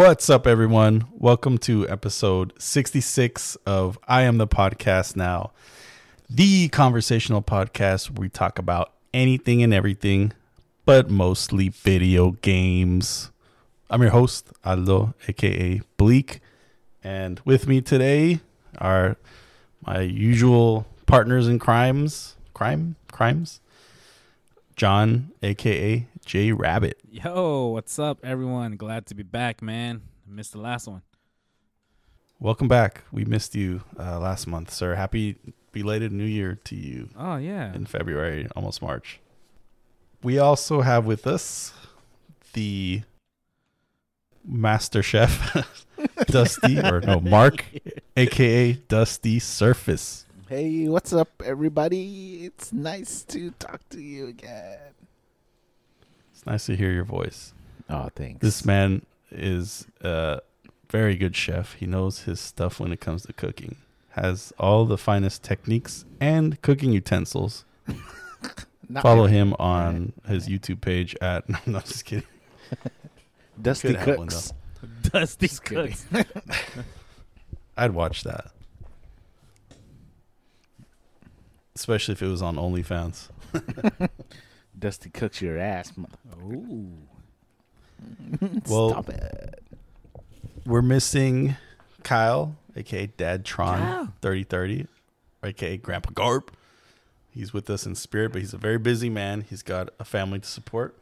What's up, everyone? Welcome to episode 66 of I Am the Podcast Now, the conversational podcast where we talk about anything and everything, but mostly video games. I'm your host, Aldo, aka Bleak, and with me today are my usual partners in crimes. Crime? Crimes? John, aka J Rabbit. Yo, what's up, everyone? Glad to be back, man. I missed the last one. Welcome back. We missed you uh, last month, sir. Happy belated New Year to you Oh yeah, in February, almost March. We also have with us the Master Chef, Dusty, or no, Mark, aka Dusty Surface. Hey, what's up, everybody? It's nice to talk to you again. It's nice to hear your voice. Oh, thanks. This man is a very good chef. He knows his stuff when it comes to cooking. Has all the finest techniques and cooking utensils. Follow really. him on his YouTube page at. No, I'm not just kidding. Dusty Could have one, Cooks. Dusty Just kidding. Cooks. I'd watch that, especially if it was on OnlyFans. Dusty Cooks your ass. mother- Ooh, Well- Stop it. We're missing Kyle, aka Dad Tron Kyle. thirty thirty, aka Grandpa Garp. He's with us in spirit, but he's a very busy man. He's got a family to support,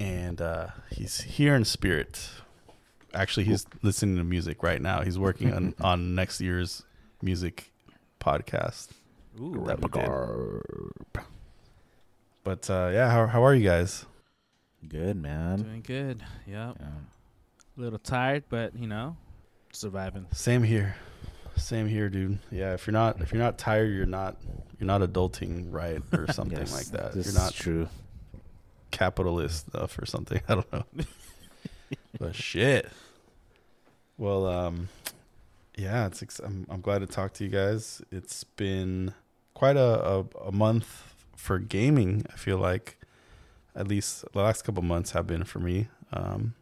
and uh, he's here in spirit. Actually, he's listening to music right now. He's working on on next year's music podcast. ooh, That we did. Garp. But uh, yeah, how how are you guys? Good, man. doing good. Yep, Yeah. a little tired, but you know, surviving. Same here. Same here, dude. Yeah, if you're not if you're not tired, you're not you're not adulting right or something Yes, like that. This You're is not true. capitalist stuff or something. I don't know. but shit. Well, um, yeah, it's. Ex- I'm, I'm glad to talk to you guys. It's been quite a, a, a month for gaming. I feel like, at least the last couple months have been for me. Um,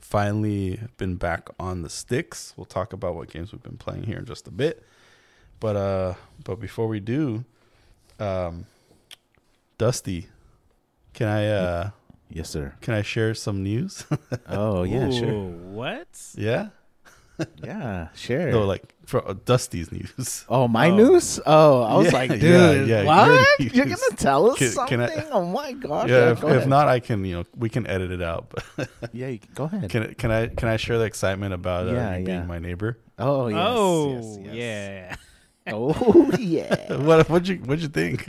finally been back on the sticks. We'll talk about what games we've been playing here in just a bit. But uh, but before we do, um, Dusty, can I uh Yes, sir. can I share some news? Oh, yeah, sure. What? yeah. Yeah, sure. No, like for uh, Dusty's news. oh, my Oh. news? Oh, I was Yeah, like, dude, yeah, your what? You're going to tell us Can- something? can I- oh, my gosh. yeah, if, go if not, I can you know we can edit it out. But Yeah, you can, go ahead. can can I can I share the excitement about uh, Yeah, you yeah. being my neighbor? oh, yes. oh, yes, yes. yeah. Oh, yeah. What what'd you what'd you think?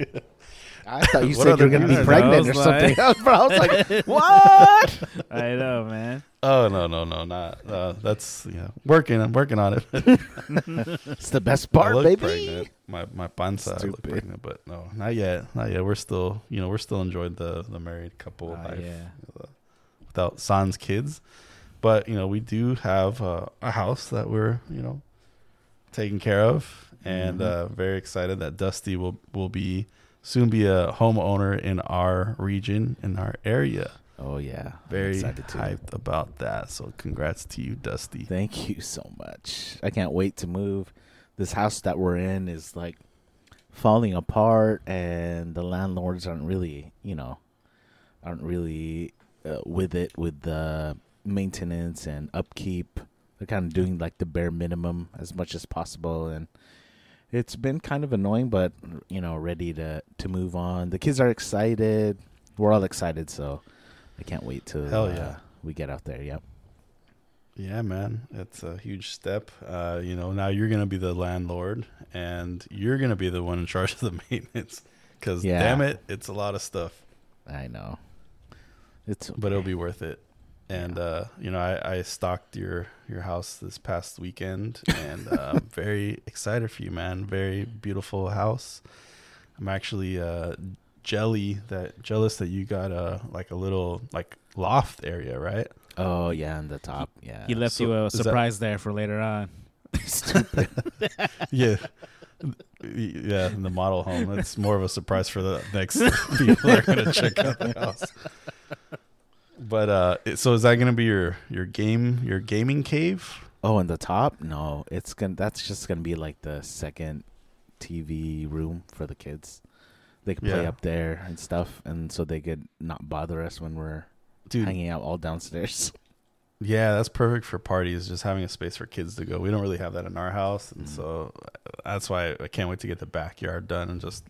I thought you said you were going to be pregnant or was something. like- Bro, I was like, what? I know, man. oh no no no not uh, that's you know working I'm working on it. It's the best I part, look baby. pregnant. My my panza I look Stupid. pregnant, but no, not yet, not yet. We're still you know we're still enjoying the the married couple Ah, life. yeah. uh, without sans kids. But you know, we do have uh, a house that we're you know taking care of, and Mhm. uh, very excited that Dusty will will be soon be a homeowner in our region in our area. Oh yeah, Very hyped about that. So congrats to you, Dusty. Thank you so much. I can't wait to move. This house that we're in is like falling apart, and the landlords aren't really, you know, aren't really uh, with it with the maintenance and upkeep. They're kind of doing like the bare minimum as much as possible, and it's been kind of annoying. But you know, ready to to move on. The kids are excited. We're all excited, so I can't wait till Hell uh, yeah. we get out there. Yep. Yeah, man, it's a huge step. Uh, you know, now you're gonna be the landlord, and you're gonna be the one in charge of the maintenance. Because Yeah. damn it, it's a lot of stuff. I know. It's but it'll be worth it. And uh, you know, I, I stocked your your house this past weekend, and uh, I'm very excited for you, man. Very beautiful house. I'm actually uh, jelly that jealous that you got a like a little like loft area, right? Oh yeah, on the top. Yeah. He left So you a is that- surprise there for later on. Stupid. Yeah. Yeah, in the model home. It's more of a surprise for the next people that are going to check out the house. But uh, so is that gonna be your your game your gaming cave? Oh, in the top? No, it's gonna. That's just gonna be like the second TV room for the kids. They can play Yeah. up there and stuff, and so they could not bother us when we're Dude, hanging out all downstairs. yeah, that's perfect for parties. Just having a space for kids to go. We don't really have that in our house, and Mhm. so that's why I can't wait to get the backyard done and just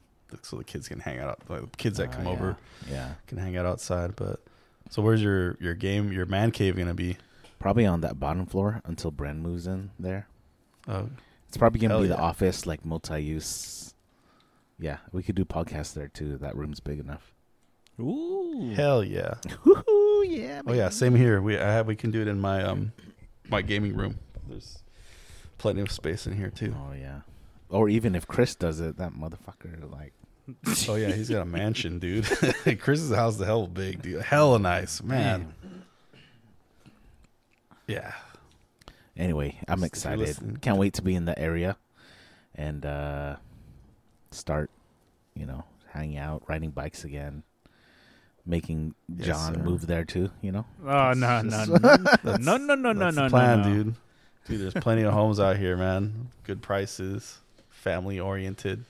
so the kids can hang out. Like, the kids that Uh, come yeah. over Yeah, can hang out outside. But so where's your your game your man cave gonna be? probably on that bottom floor until Bren moves in there. Oh, It's probably gonna Hell be the office, like multi-use. Yeah, we could do podcasts there too. That room's big enough. Ooh. hell yeah! Woohoo! Yeah. Oh yeah, same here. We I have we can do it in my um my gaming room. There's plenty of space in here too. Oh yeah. Or even if Chris does it, that motherfucker like. Oh yeah, he's got a mansion, dude. Chris's house is the hell big, dude. Hella nice, man. Yeah. Anyway, I'm If excited. listening. Can't wait to be in the area and uh start, you know, hanging out, riding bikes again, making Yes, John sir. move there too. You know. Oh no no no That's- no no no no that's no the plan, no, no. dude. Dude, there's plenty of homes out here, man. Good prices, family oriented.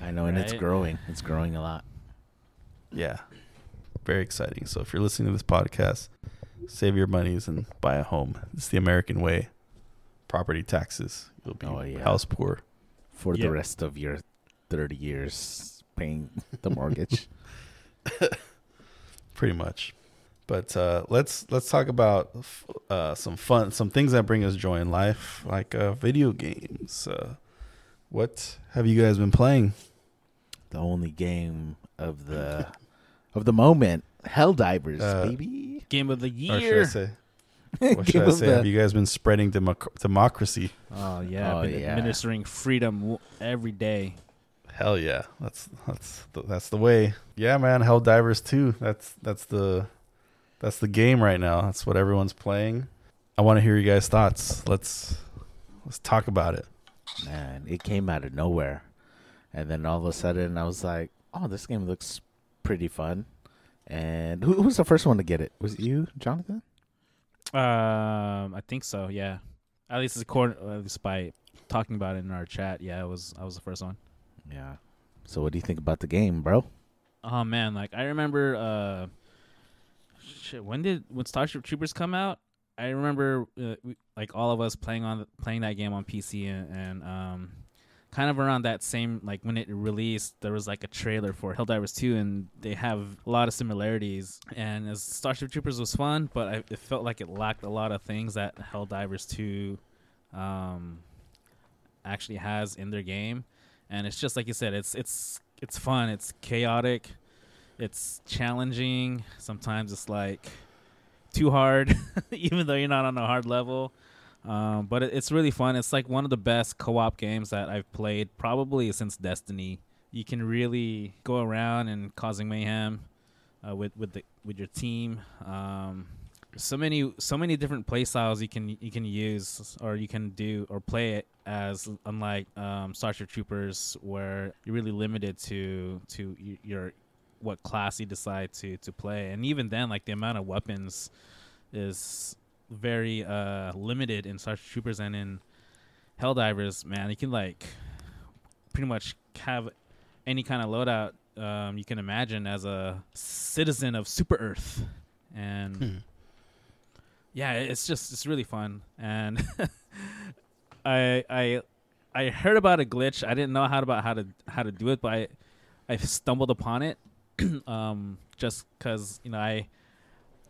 I know, and it's Right. growing. It's growing a lot. Yeah. Very exciting. So if you're listening to this podcast, save your monies and buy a home. It's the American way. Property taxes. You'll be Oh, yeah. house poor. for Yeah. the rest of your 30 years paying the mortgage. pretty much. But uh, let's let's talk about f- uh, some fun, some things that bring us joy in life, like uh, video games. Uh, what have you guys been playing? the only game of the of the moment, Helldivers, Uh, baby. Game of the Or should I year. say? What should I say? the- Have you guys been spreading democ- democracy? Oh yeah, Oh, been yeah. administering freedom w- every day. Hell yeah, that's that's the, that's the way. Yeah, man, Helldivers 2. That's that's the that's the game right now. That's what everyone's playing. I want to hear you guys' thoughts. Let's let's talk about it. Man, it came out of nowhere. And then all of a sudden I was like, oh, this game looks pretty fun. And who, who was the first one to get it? Was it you, Jonathan? Um, I think so. Yeah, at least according, at least by talking about it in our chat. Yeah, it was I was the first one. Yeah. So what do you think about the game, bro? Oh man, like I remember uh shit, when did when Starship Troopers come out? I remember uh, we, like all of us playing on playing that game on PC and, and um kind of around that same like when it released there was like a trailer for Helldivers 2 and they have a lot of similarities. And as Starship Troopers was fun but I, it felt like it lacked a lot of things that Helldivers 2 um actually has in their game. And it's just like you said it's it's it's fun. It's chaotic. It's challenging. Sometimes it's like too hard even though you're not on a hard level. Um, but it, it's really fun. It's like one of the best co-op games that i've played probably since destiny. You can really go around and causing mayhem uh, with with the with your team. Um, so many so many different play styles you can you can use or you can do or play it as unlike um, Starship Troopers where you're really limited to to your what class you decide to to play. And even then like the amount of weapons is very uh limited in Starship Troopers and in Helldivers man. You can like pretty much have any kind of loadout um, you can imagine as a citizen of Super Earth. And Hmm. yeah it's just it's really fun. And i i i heard about a glitch. I didn't know how to about how to how to do it but i i stumbled upon it um just because you know i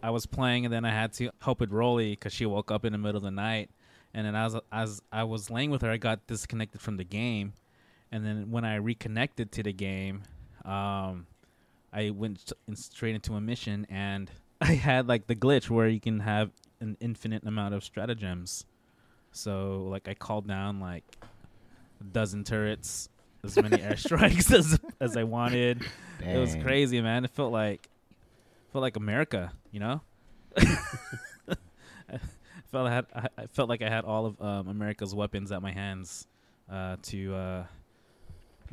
i was playing and then i had to help with rolly because she woke up in the middle of the night and then as as i was laying with her i got disconnected from the game and then when i reconnected to the game um i went straight into a mission and I had like the glitch where you can have an infinite amount of stratagems. So like I called down like a dozen turrets, as many airstrikes as as I wanted. It was crazy, man. It felt like felt like America, you know. I felt I had I I felt like I had all of um, America's weapons at my hands uh, to uh,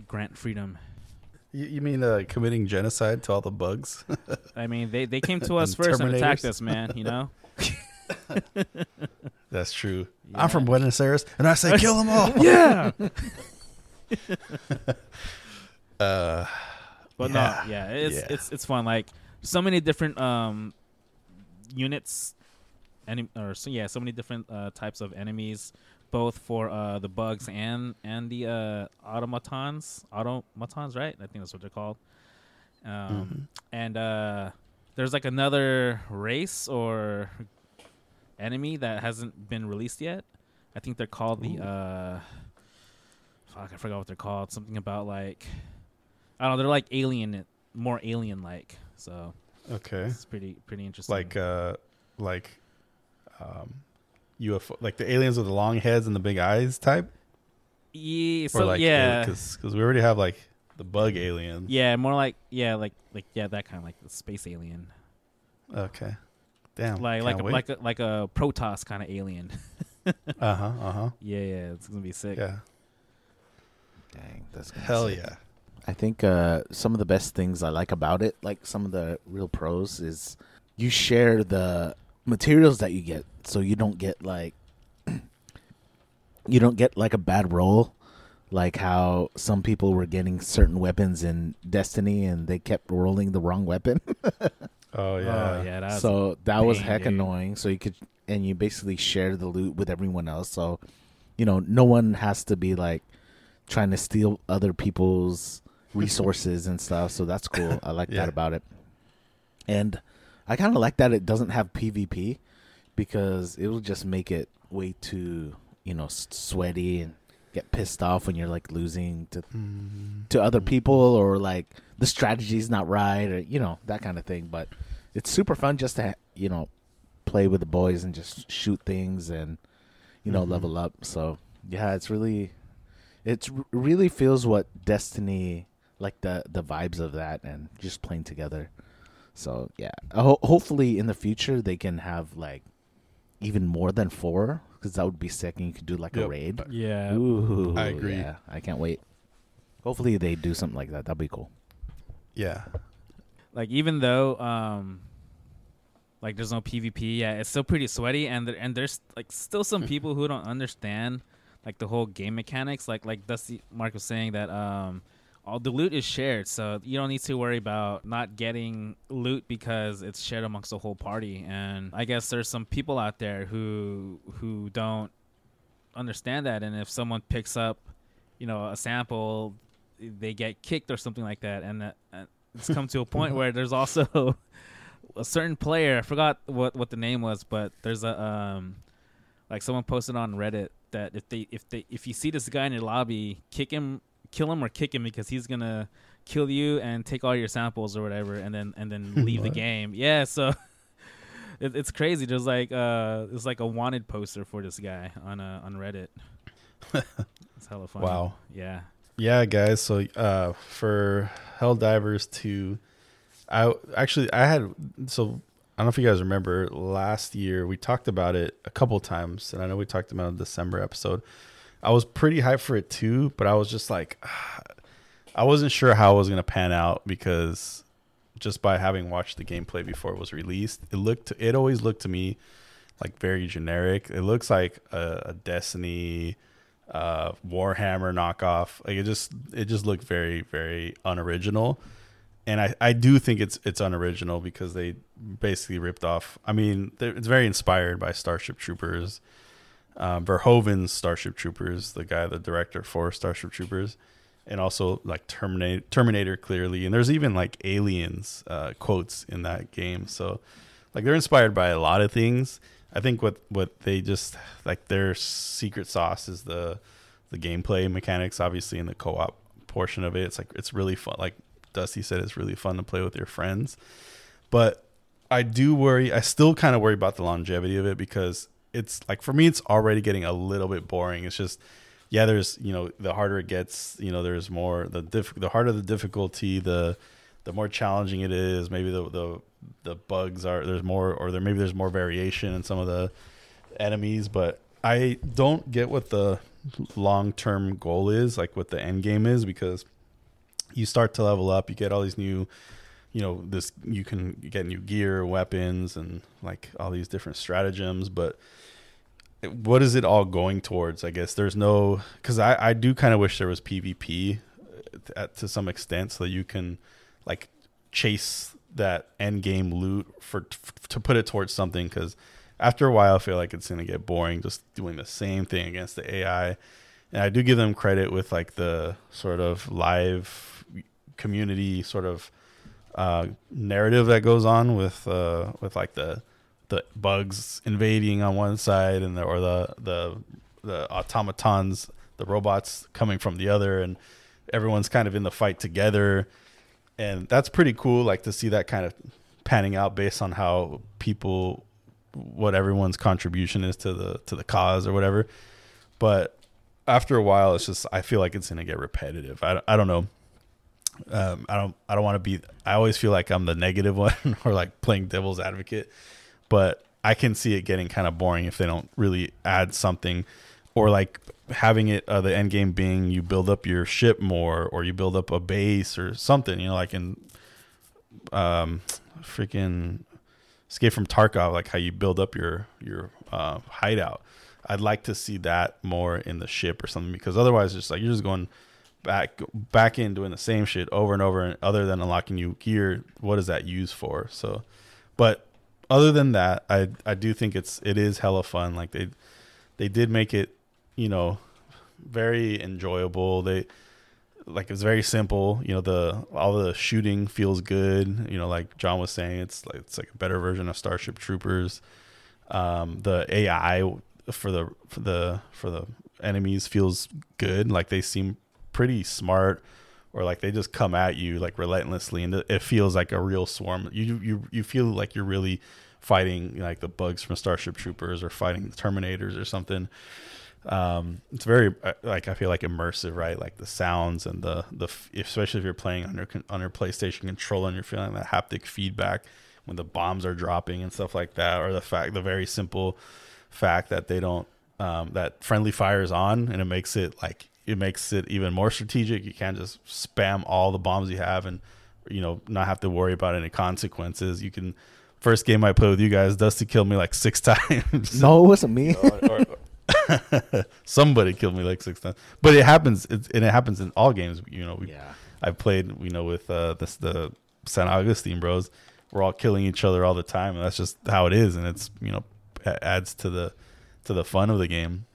grant freedom. You, you mean uh, committing genocide to all the bugs? I mean, they they came to us And first and attacked us, man. You know. That's true. Yeah. I'm from Buenos Aires, and I say kill them all. yeah. Uh, But Yeah. no, yeah, it's Yeah. it's it's fun. Like so many different um units, any or so yeah, so many different uh, types of enemies, both for uh the bugs and and the uh automatons, automatons, right? I think that's what they're called. Um, Mhm. and uh, there's like another race or enemy that hasn't been released yet. I think they're called the uh, fuck, I forgot what they're called. Something about like I don't know. They're like alien, more alien like. So okay. it's pretty pretty interesting. Like uh, like um, UFO, like the aliens with the long heads and the big eyes type, yeah, or so like yeah, because we already have like the bug aliens. yeah, more like yeah, like like yeah, that kind of like the space alien, Okay. Damn. like like a, like a like a Protoss kind of alien. uh huh. Uh huh. yeah, yeah, it's gonna be sick. Yeah. Dang, that's gonna Hell suck. yeah. I think uh, some of the best things I like about it, like some of the real pros, is you share the materials that you get, so you don't get like you don't get like a bad roll, like how some people were getting certain weapons in Destiny and they kept rolling the wrong weapon. Oh yeah. Oh yeah, that's so that was heck dude. annoying. So you could and you basically share the loot with everyone else. So you know, no one has to be like trying to steal other people's resources and stuff. So that's cool. I like Yeah. that about it. And I kind of like that it doesn't have PvP because it will just make it way too, you know, sweaty and get pissed off when you're like losing to Mm. to other people or like the strategy's not right or you know that kind of thing but it's super fun just to you know play with the boys and just shoot things and you know Mhm. level up so yeah it's really it's r- really feels what destiny like the the vibes of that and just playing together so yeah Ho- hopefully in the future they can have like even more than four because that would be sick and you could do like a raid yeah. Ooh, I agree. Yeah, I can't wait. Hopefully they do something like that. That'd be cool. Yeah. like even though um like there's no PvP, yeah, it's still pretty sweaty and there, and there's like still some people who don't understand like the whole game mechanics like like Dusty Mark was saying that um all the loot is shared, so you don't need to worry about not getting loot because it's shared amongst the whole party. And I guess there's some people out there who who don't understand that, and if someone picks up, you know, a sample, they get kicked or something like that, and that, uh, it's come to a point where there's also a certain player. I forgot what what the name was, but there's a um, like someone posted on Reddit that if they if they if you see this guy in your lobby, kick him, kill him or kick him because he's gonna kill you and take all your samples or whatever, and then and then leave the game. Yeah, so. It, it's crazy. There's like uh, there's like a wanted poster for this guy on uh, on Reddit. it's hella funny. Wow. Yeah. Yeah, guys. So uh, for Helldivers 2, I actually I had so I don't know if you guys remember last year we talked about it a couple times, and I know we talked about in the December episode. I was pretty hyped for it too, but I was just like, I wasn't sure how it was gonna pan out because just by having watched the gameplay before it was released, it looked it always looked to me like very generic. It looks like a, a Destiny uh Warhammer knockoff. Like it just it just looked very very unoriginal. And I, I do think it's it's unoriginal because they basically ripped off. I mean, it's very inspired by Starship Troopers, um, Verhoeven's Starship Troopers, the guy, the director for Starship Troopers, and also like Terminator, Terminator clearly. And there's even like aliens uh, quotes in that game. So like they're inspired by a lot of things. I think what what they just like their secret sauce is the the gameplay mechanics. Obviously, in the co-op portion of it, it's like it's really fun. Like Dusty said, it's really fun to play with your friends. But I do worry. I still kind of worry about the longevity of it because it's like for me, it's already getting a little bit boring. It's just yeah, there's you know the harder it gets, you know, there's more the diff the harder the difficulty, the the more challenging it is. Maybe the the the bugs are there's more or there maybe there's more variation in some of the enemies, but I don't get what the long term goal is, like what the end game is, because you start to level up. You get all these new, you know, this you can get new gear, weapons, and like all these different stratagems. But what is it all going towards? I guess there's no because I I do kind of wish there was PvP at, uh, to some extent so that you can like chase that end game loot for to put it towards something because after a while I feel like it's gonna get boring just doing the same thing against the AI. And I do give them credit with like the sort of live community sort of uh, narrative that goes on with uh, with like the the bugs invading on one side and the, or the the the automatons the robots coming from the other and everyone's kind of in the fight together. And that's pretty cool like to see that kind of panning out based on how people what everyone's contribution is to the to the cause or whatever. But after a while it's just i feel like it's going to get repetitive. I, I don't know. Um, i don't i don't want to be i always feel like i'm the negative one or like playing devil's advocate but i can see it getting kind of boring if they don't really add something or like having it uh, the end game being you build up your ship more or you build up a base or something you know like in um freaking escape from tarkov like how you build up your your uh, hideout i'd like to see that more in the ship or something because otherwise it's just like you're just going back back in doing the same shit over and over and other than unlocking new gear what is that used for? So but other than that i i do think it's it is hella fun. Like they they did make it you know very enjoyable. They like it's very simple you know the all the shooting feels good. You know like john was saying it's like it's like a better version of starship troopers. Um the ai for the for the for the enemies feels good. Like they seem pretty smart or like they just come at you like relentlessly. And it feels like a real swarm. You you you feel like you're really fighting like the bugs from starship troopers or fighting terminators or something. Um it's very uh, like i feel like immersive right? Like the sounds and the the especially if you're playing on your on your playstation controller and you're feeling that haptic feedback when the bombs are dropping and stuff like that or the fact the very simple fact that they don't um that friendly fire is on and it makes it like it makes it even more strategic you can't just spam all the bombs you have and you know not have to worry about any consequences you can first game i played with you guys dusty killed me like six times No, it wasn't me. or, or- somebody killed me like six times. But it happens, it's, and it happens in all games. You know, we, yeah. I've played, you know, with uh, this the San Augustine Bros. We're all killing each other all the time, and that's just how it is. And it's you know a- adds to the to the fun of the game.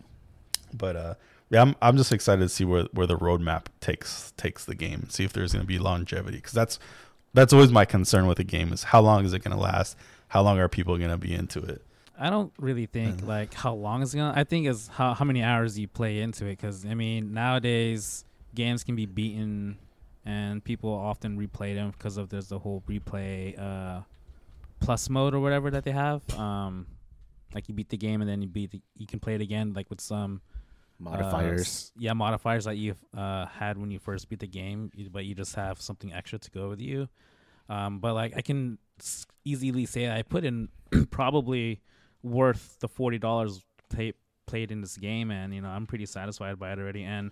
But uh, yeah, I'm I'm just excited to see where where the roadmap takes takes the game. See if there's going to be longevity, because that's that's always my concern with a game is how long is it going to last? How long are people going to be into it? I don't really think Mhm. like how long it's gonna. I think is how how many hours you play into it. Because I mean, nowadays games can be beaten, and people often replay them because of there's the whole replay uh, plus mode or whatever that they have. Um, like you beat the game and then you beat the, you can play it again like with some uh, Modifiers. s- yeah, modifiers that you've uh, had when you first beat the game, but you just have something extra to go with you. Um, but like I can easily say I put in probably worth the forty dollars pay- played in this game, and you know I'm pretty satisfied by it already. And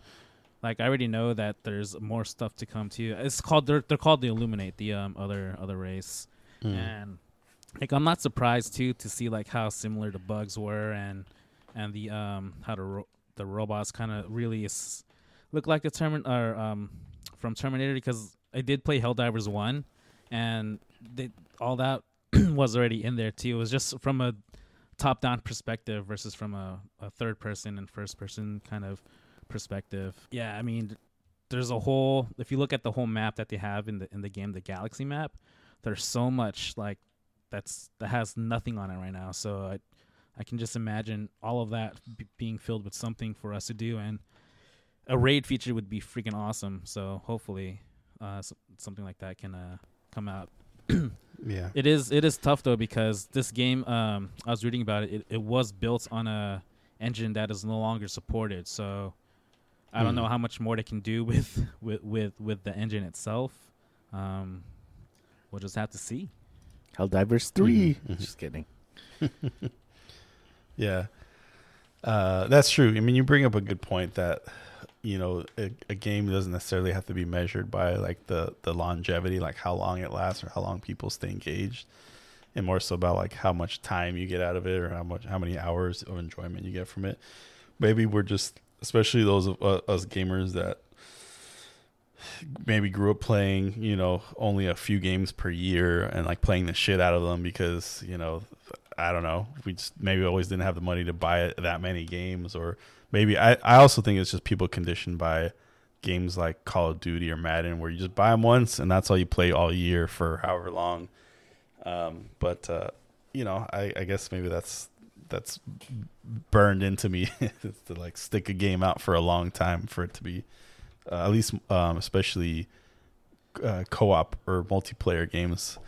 like I already know that there's more stuff to come too. It's called they're they're called the Illuminate, the um other other race, Mm. and like I'm not surprised too to see like how similar the bugs were and and the um how the ro- the robots kind of really is, look like the Termin or um from Terminator because I did play Helldivers one, and they, all that was already in there too. It was just from a top down perspective versus from a, a third person and first person kind of perspective. Yeah, I mean, there's a whole. If you look at the whole map that they have in the in the game, the Galaxy map, there's so much like that's that has nothing on it right now. So I I can just imagine all of that b- being filled with something for us to do, and a raid feature would be freaking awesome. So hopefully, uh, s- something like that can uh, come out. yeah. It is it is tough though because this game, um, I was reading about it, it. It was built on a engine that is no longer supported. So I don't Hmm. know how much more they can do with with with, with the engine itself. Um, we'll just have to see. Helldivers 3. Mhm, mhm. Just kidding. Yeah. Uh, that's true. I mean, you bring up a good point that you know a, a game doesn't necessarily have to be measured by like the the longevity, like how long it lasts or how long people stay engaged, and more so about like how much time you get out of it or how much how many hours of enjoyment you get from it. Maybe we're just, especially those of uh, us gamers that maybe grew up playing, you know, only a few games per year and like playing the shit out of them because, you know, I don't know, we just maybe always didn't have the money to buy that many games or maybe I, I also think it's just people conditioned by games like Call of Duty or Madden where you just buy them once and that's all you play all year for however long. Um, but, uh, you know, I, I guess maybe that's that's burned into me to like stick a game out for a long time for it to be uh, at least um, especially uh, co-op or multiplayer games.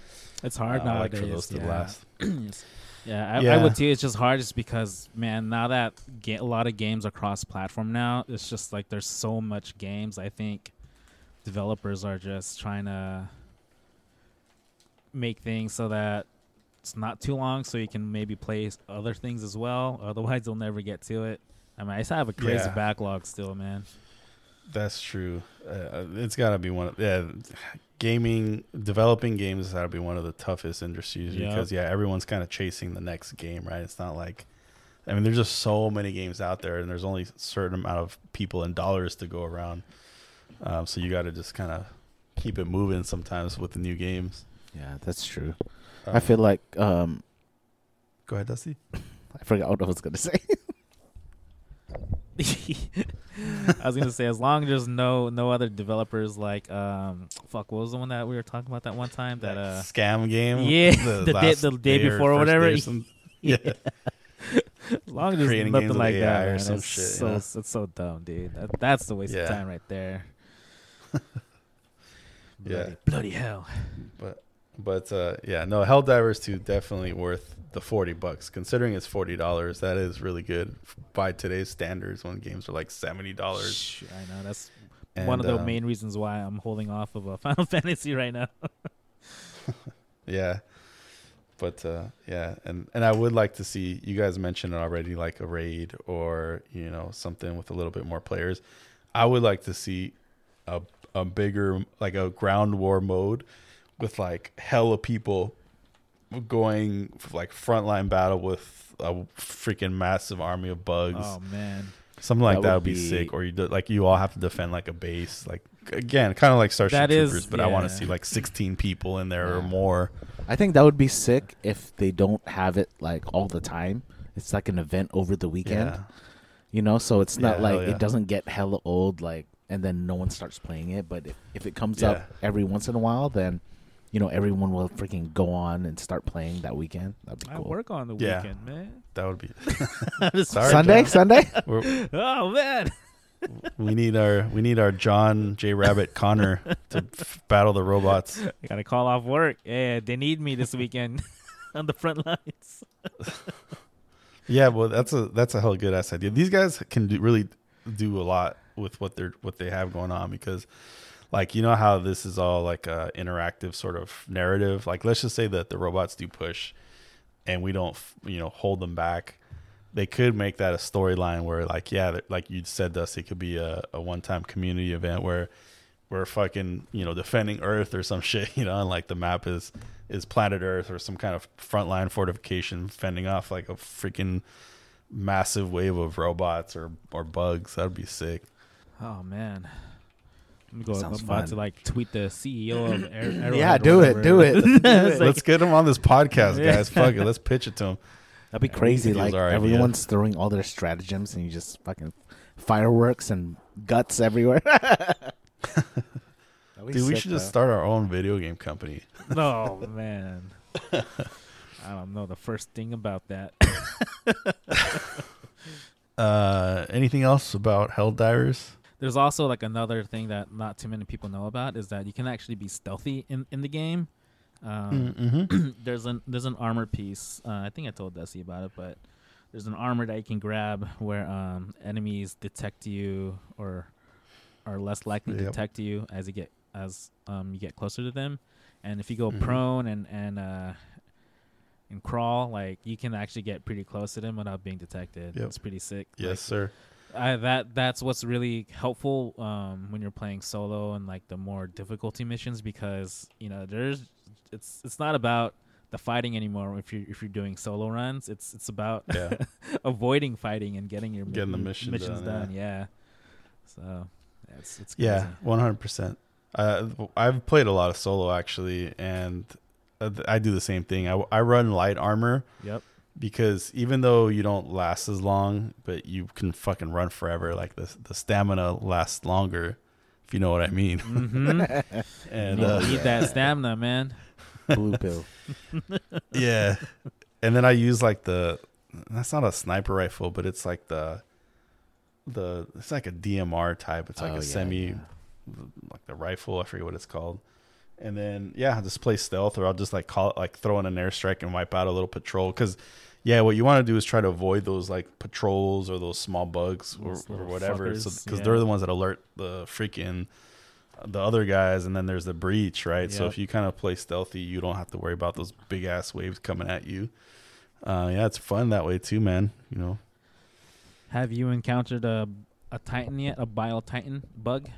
It's hard uh, I like for those to yeah. last. yeah, I, I would say It's just hard, just because man, now that ga- a lot of games are cross-platform now, it's just like there's so much games. I think developers are just trying to make things so that it's not too long, so you can maybe play other things as well. Otherwise, you'll never get to it. I mean, I still have a crazy Yeah. backlog still, man. That's true. Uh, it's got to be one of yeah, gaming developing games has got to be one of the toughest industries Yep. because yeah, everyone's kind of chasing the next game, right? It's not like I mean, there's just so many games out there, and there's only a certain amount of people and dollars to go around. Um, so you got to just kind of keep it moving sometimes with the new games. Yeah, that's true. Um, I feel like um, Go ahead, Dusty. I forgot what I was gonna say. I was gonna say as long as there's no no other developers like um fuck what was the one that we were talking about that one time that uh scam game. yeah, the day- last the day or before or day whatever. some- yeah. as long as there's nothing like AI that or man, some it's shit, so know? it's so dumb dude that, that's the waste Yeah. of time right there Yeah. bloody, bloody hell But but uh, yeah, no, Helldivers 2 definitely worth the 40 bucks. Considering it's $40, that is really good by today's standards when games are like $70. Shh, I know that's And, one of the um, main reasons why I'm holding off of a Final Fantasy right now Yeah. But uh, yeah, and and I would like to see you guys mentioned it already like a raid or, you know, something with a little bit more players. I would like to see a a bigger like a ground war mode with like hella people going like frontline battle with a freaking massive army of bugs. oh man Something like That that, would would be, be- sick. Or you do, like you all have to defend like a base. Like again, kind of like Starship That is- Troopers, but I want to see like 16 people in there or more. I think that would be sick if they don't have it like all the time. It's like an event over the weekend, Yeah. you know. So it's not Yeah, like yeah. it doesn't get hella old, like, and then no one starts playing it. But if, if it comes Yeah. up every once in a while, then you know everyone will freaking go on and start playing that weekend. That'd be I cool. work on the Yeah. weekend man That would be. Sorry, Sunday, John. Sunday. We're, oh man we need our we need our John J Rabbit Connor to f- battle the robots. I gotta call off work. Yeah, they need me this weekend on the front lines. Yeah, well, that's a that's a hell of a good ass idea. These guys can do, really do a lot with what they're what they have going on because, like, you know how this is all like a interactive sort of narrative. Like, let's just say that the robots do push, and we don't, you know, hold them back. They could make that a storyline where, like, yeah, like you said, Dusty, it could be a, a one time community event where we're fucking, you know, defending Earth or some shit, you know, and like the map is is planet Earth or some kind of frontline fortification fending off like a freaking massive wave of robots or or bugs. That'd be sick. Oh man. I'm go, Sounds I'm about fun. to like tweet the CEO of Air, Arrowhead Yeah, or do it, whatever. do it. It's like- Let's get him on this podcast, guys. Fuck it. Let's pitch it to him. That'd be Yeah, crazy. think it was Like our idea. everyone's throwing all their stratagems, and you just fucking fireworks and guts everywhere. That'd be Dude, we sick, should just start our own video game company. no man. I don't know the first thing about that. Uh, anything else about Helldivers? There's also like another thing that not too many people know about is that you can actually be stealthy in, in the game. Um, Mm-hmm. there's an there's an armor piece. Uh, I think I told Desi about it, but there's an armor that you can grab where um, enemies detect you or are less likely to detect you as you get as um, you get closer to them. And if you go Mhm. prone and and uh, and crawl, like you can actually get pretty close to them without being detected. Yep. It's pretty sick. Yes, sir. I, that that's what's really helpful um, when you're playing solo and like the more difficulty missions because you know there's it's it's not about the fighting anymore if you if you're doing solo runs it's it's about Yeah. avoiding fighting and getting your Getting the mission missions done, done yeah, so yeah, it's it's Yeah, one hundred percent. Uh, I've played a lot of solo actually, and uh, I do the same thing. I, I run light armor yep because even though you don't last as long, but you can fucking run forever. Like the the stamina lasts longer, if you know what I mean. mm-hmm. And you uh, need that stamina man Blue pill. yeah, and then I use like the that's not a sniper rifle, but it's like the the it's like a DMR type. It's like Oh, a yeah, semi yeah. like the rifle. I forget what it's called. And then yeah, just play stealth, or I'll just like call it like throw in an airstrike and wipe out a little patrol. Because yeah, what you want to do is try to avoid those like patrols or those small bugs or, or whatever. So because yeah. they're the ones that alert the freaking the other guys, and then there's the breach, right? So if you kind of play stealthy, you don't have to worry about those big ass waves coming at you. Uh, yeah, it's fun that way too, man. You know, have you encountered a a titan yet a bile titan bug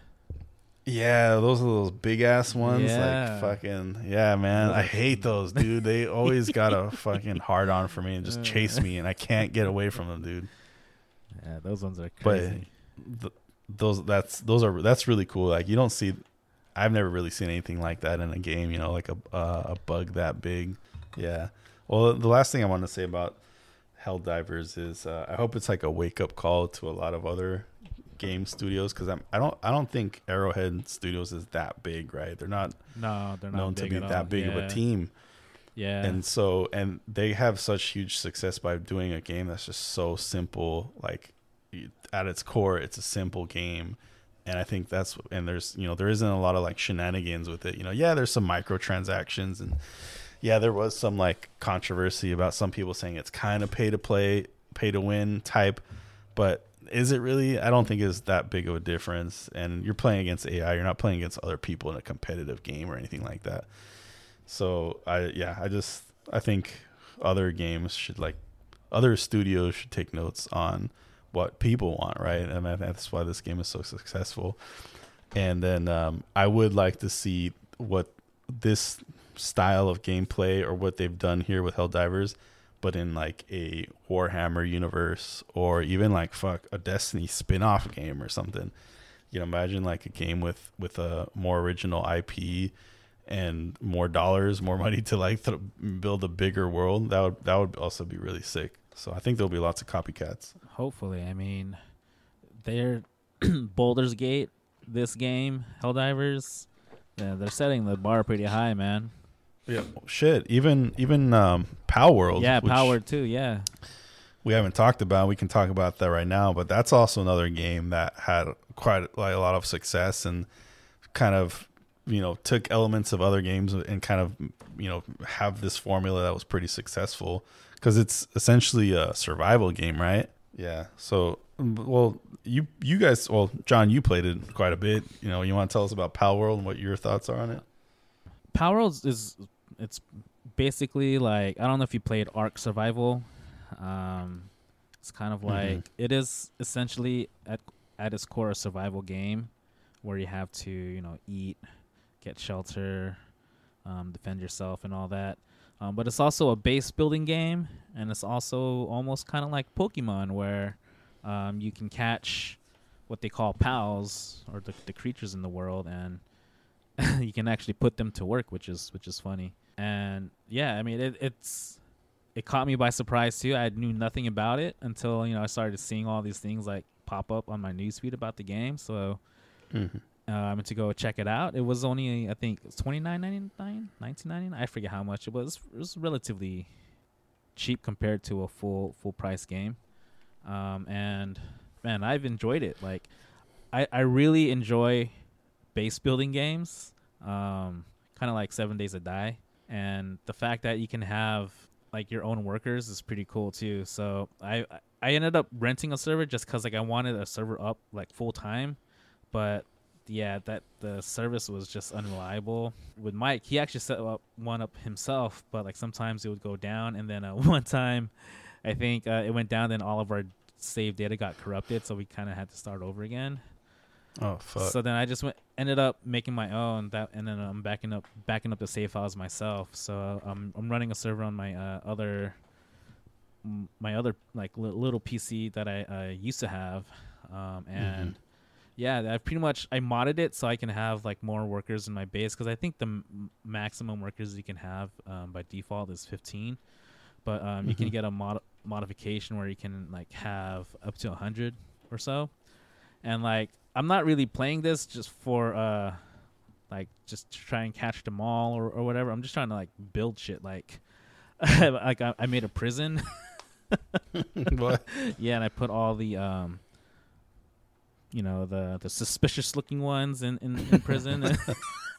Yeah, those are those big ass ones. Yeah. Like fucking yeah, man. I hate those, dude. They always got a fucking hard on for me and just chase me, and I can't get away from them, dude. yeah those ones are But crazy th- those that's those are that's really cool. Like you don't see, I've never really seen anything like that in a game. You know, like a uh, a bug that big. Yeah. Well, the last thing I want to say about Helldivers is uh, I hope it's like a wake up call to a lot of other game studios because I'm I don't I don't think Arrowhead Studios is that big, right? They're not no they're not known to be that all. big of a team, yeah and so and they have such huge success by doing a game that's just so simple. Like at its core, it's a simple game. And I think that's and there's you know there isn't a lot of like shenanigans with it. You know, yeah, there's some microtransactions and yeah, there was some like controversy about some people saying it's kind of pay to play, pay to win type, but is it really? I don't think it's that big of a difference. And you're playing against AI, you're not playing against other people in a competitive game or anything like that. So I yeah, I just I think other games should like other studios should take notes on what people want, right? And I think that's why this game is so successful. And then um, I would like to see what this style of gameplay or what they've done here with Helldivers, but in like a Warhammer universe or even like fuck a Destiny spin-off game or something. You know, imagine like a game with with a more original IP and more dollars, more money to like th- build a bigger world. That would that would also be really sick. So I think there'll be lots of copycats. hopefully i mean they're Baldur's Gate this game helldivers yeah, they're setting the bar pretty high man Yeah, shit. Even even um, Palworld. yeah which power too yeah We haven't talked about. We can talk about that right now. But that's also another game that had quite like a lot of success and kind of you know took elements of other games and kind of you know have this formula that was pretty successful because it's essentially a survival game, right? Yeah. So well, you you guys, well, John, you played it quite a bit. You know, you want to tell us about Palworld and what your thoughts are on it? Palworld is it's basically like I don't know if you played Ark Survival. Um, it's kind of like it is essentially at at its core a survival game where you have to you know eat, get shelter, um, defend yourself, and all that. Um, but it's also a base building game, and it's also almost kind of like Pokemon, where um, you can catch what they call pals or the, the creatures in the world, and you can actually put them to work, which is which is funny. And yeah, I mean it, it's it caught me by surprise too. I knew nothing about it until you know I started seeing all these things like pop up on my newsfeed about the game. So Mm-hmm. uh, I went to go check it out. It was only I think twenty nine ninety nine, nineteen ninety nine. I forget how much it was. It was relatively cheap compared to a full full price game. Um, and man, I've enjoyed it. Like I I really enjoy base building games. Um, kind of like Seven Days to Die, and the fact that you can have like your own workers is pretty cool too. So I I ended up renting a server just because like I wanted a server up like full time, but yeah, that the service was just unreliable. With Mike, he actually set up one up himself, but like sometimes it would go down, and then uh, one time, I think uh, it went down, then all of our save data got corrupted, so we kind of had to start over again. Oh fuck. So then I just went ended up making my own that, and then I'm backing up backing up the save files myself. So I'm I'm running a server on my uh, other my other like li- little PC that I uh, used to have, um, and Mhm. yeah, I've pretty much I modded it so I can have like more workers in my base because I think the m- maximum workers you can have um, by default is 15, but um, you can Mhm. get a mod- modification where you can like have up to 100 or so, and like I'm not really playing this just for uh like just to try and catch them all or, or whatever. I'm just trying to like build shit like like I, I made a prison. what? yeah, and I put all the um you know the the suspicious looking ones in in, in prison.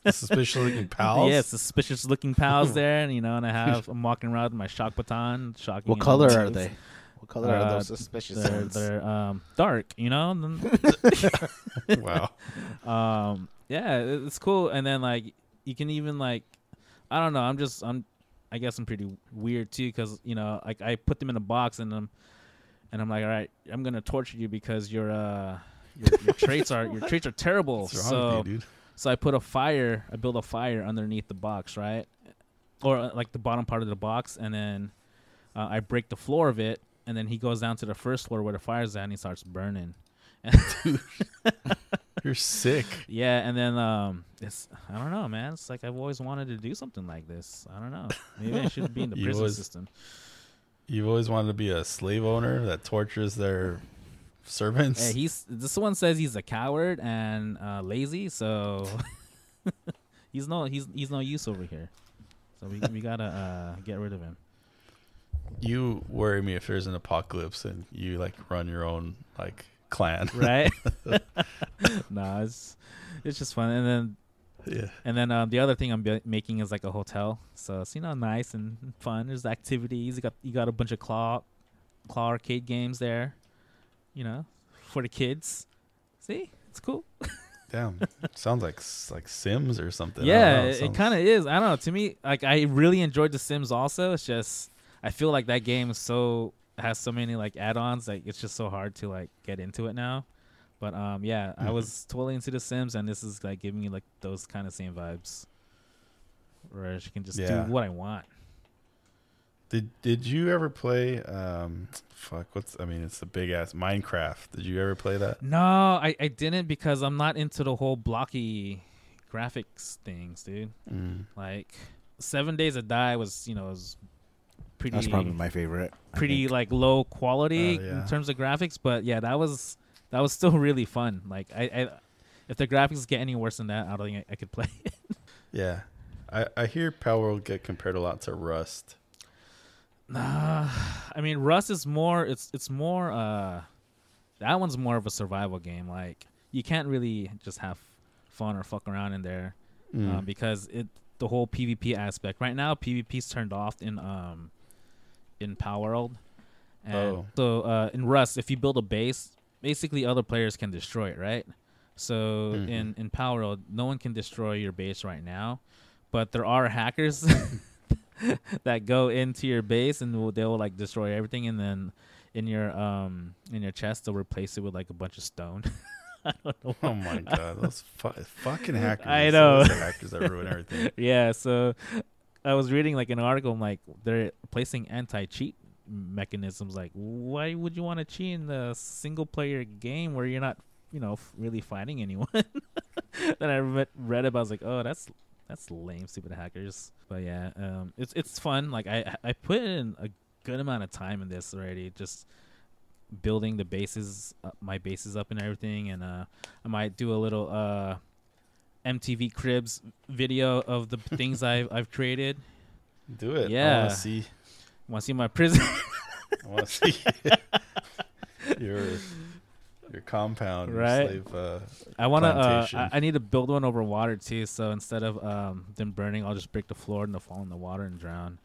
Suspicious looking pals. yeah, suspicious looking pals there, and you know, and I have I'm walking around with my shock baton, shocking. What color all are those. they? What color are Uh, those suspicious They're ones? they're um dark, you know. and wow. um yeah it's cool and then like you can even like i don't know i'm just i'm i guess i'm pretty weird too because you know like i put them in a box and i'm and i'm like all right i'm gonna torture you because your uh your, your traits are your traits are terrible What's wrong so with you, dude? so i put a fire i build a fire underneath the box right or uh, like the bottom part of the box and then uh, i break the floor of it and then he goes down to the first floor where the fire's at and he starts burning You're sick. Yeah, and then um, it's I don't know, man. It's like I've always wanted to do something like this. I don't know. Maybe I should be in the You prison always- system. You've always wanted to be a slave owner that tortures their servants. Hey, he's this one says he's a coward and uh, lazy, so he's no he's he's no use over here. So we we gotta uh, get rid of him. You worry me if there's an apocalypse and you like run your own like clan. right? nah, it's it's just fun. And then yeah. and then um, the other thing I'm bu- making is like a hotel. So it's you know nice and fun. There's activities. You got you got a bunch of claw claw arcade games there. You know, for the kids. See, it's cool. Damn. Sounds like like Sims or something. Yeah, know. it, it kind of is. I don't know. To me, like I really enjoyed The Sims. Also, it's just I feel like that game is so has so many like add-ons. Like it's just so hard to like get into it now. But um, yeah, I Mhm. was totally into The Sims, and this is like giving me like those kind of same vibes, where you can just Yeah. do what I want. Did Did you ever play? Um, fuck. What's I mean, it's the big ass Minecraft. Did you ever play that? No, I, I didn't because I'm not into the whole blocky graphics things, dude. Mm. Like Seven Days to Die was, you know, was pretty That's probably my favorite. I pretty think. like low quality Oh, yeah. in terms of graphics, but yeah, that was that was still really fun. Like I, I if the graphics get any worse than that, I don't think I, I could play it. Yeah. I I hear Palworld get compared a lot to Rust. Nah, I mean Rust is more. It's it's more. Uh, that one's more of a survival game. Like you can't really just have fun or fuck around in there Mm. um, because it the whole PvP aspect. Right now, PvP's turned off in um in Palworld, and Oh. so uh, in Rust, if you build a base, basically other players can destroy it, right? So Mhm. in in Palworld, no one can destroy your base right now, but there are hackers that go into your base and will, they will like destroy everything, and then in your um in your chest they'll replace it with like a bunch of stone. I don't know. Oh my god, those fu- fucking hackers! I know. hackers that ruin everything. yeah, so I was reading like an article I'm like they're placing anti-cheat mechanisms like why would you want to cheat in the single player game where you're not, you know, f- really fighting anyone? then I read, read about I was like, "Oh, that's that's lame, stupid hackers." But yeah, um it's it's fun. Like I I put in a good amount of time in this already just building the bases uh, my bases up and everything and uh I might do a little uh MTV Cribs video of the things I've I've created. Do it. I Yeah. want to see. Want to see my prison? I want to see your your compound, your Right. slave. Uh, I want to. Uh, I, I need to build one over water too. So instead of um them burning, I'll just break the floor and they'll fall in the water and drown.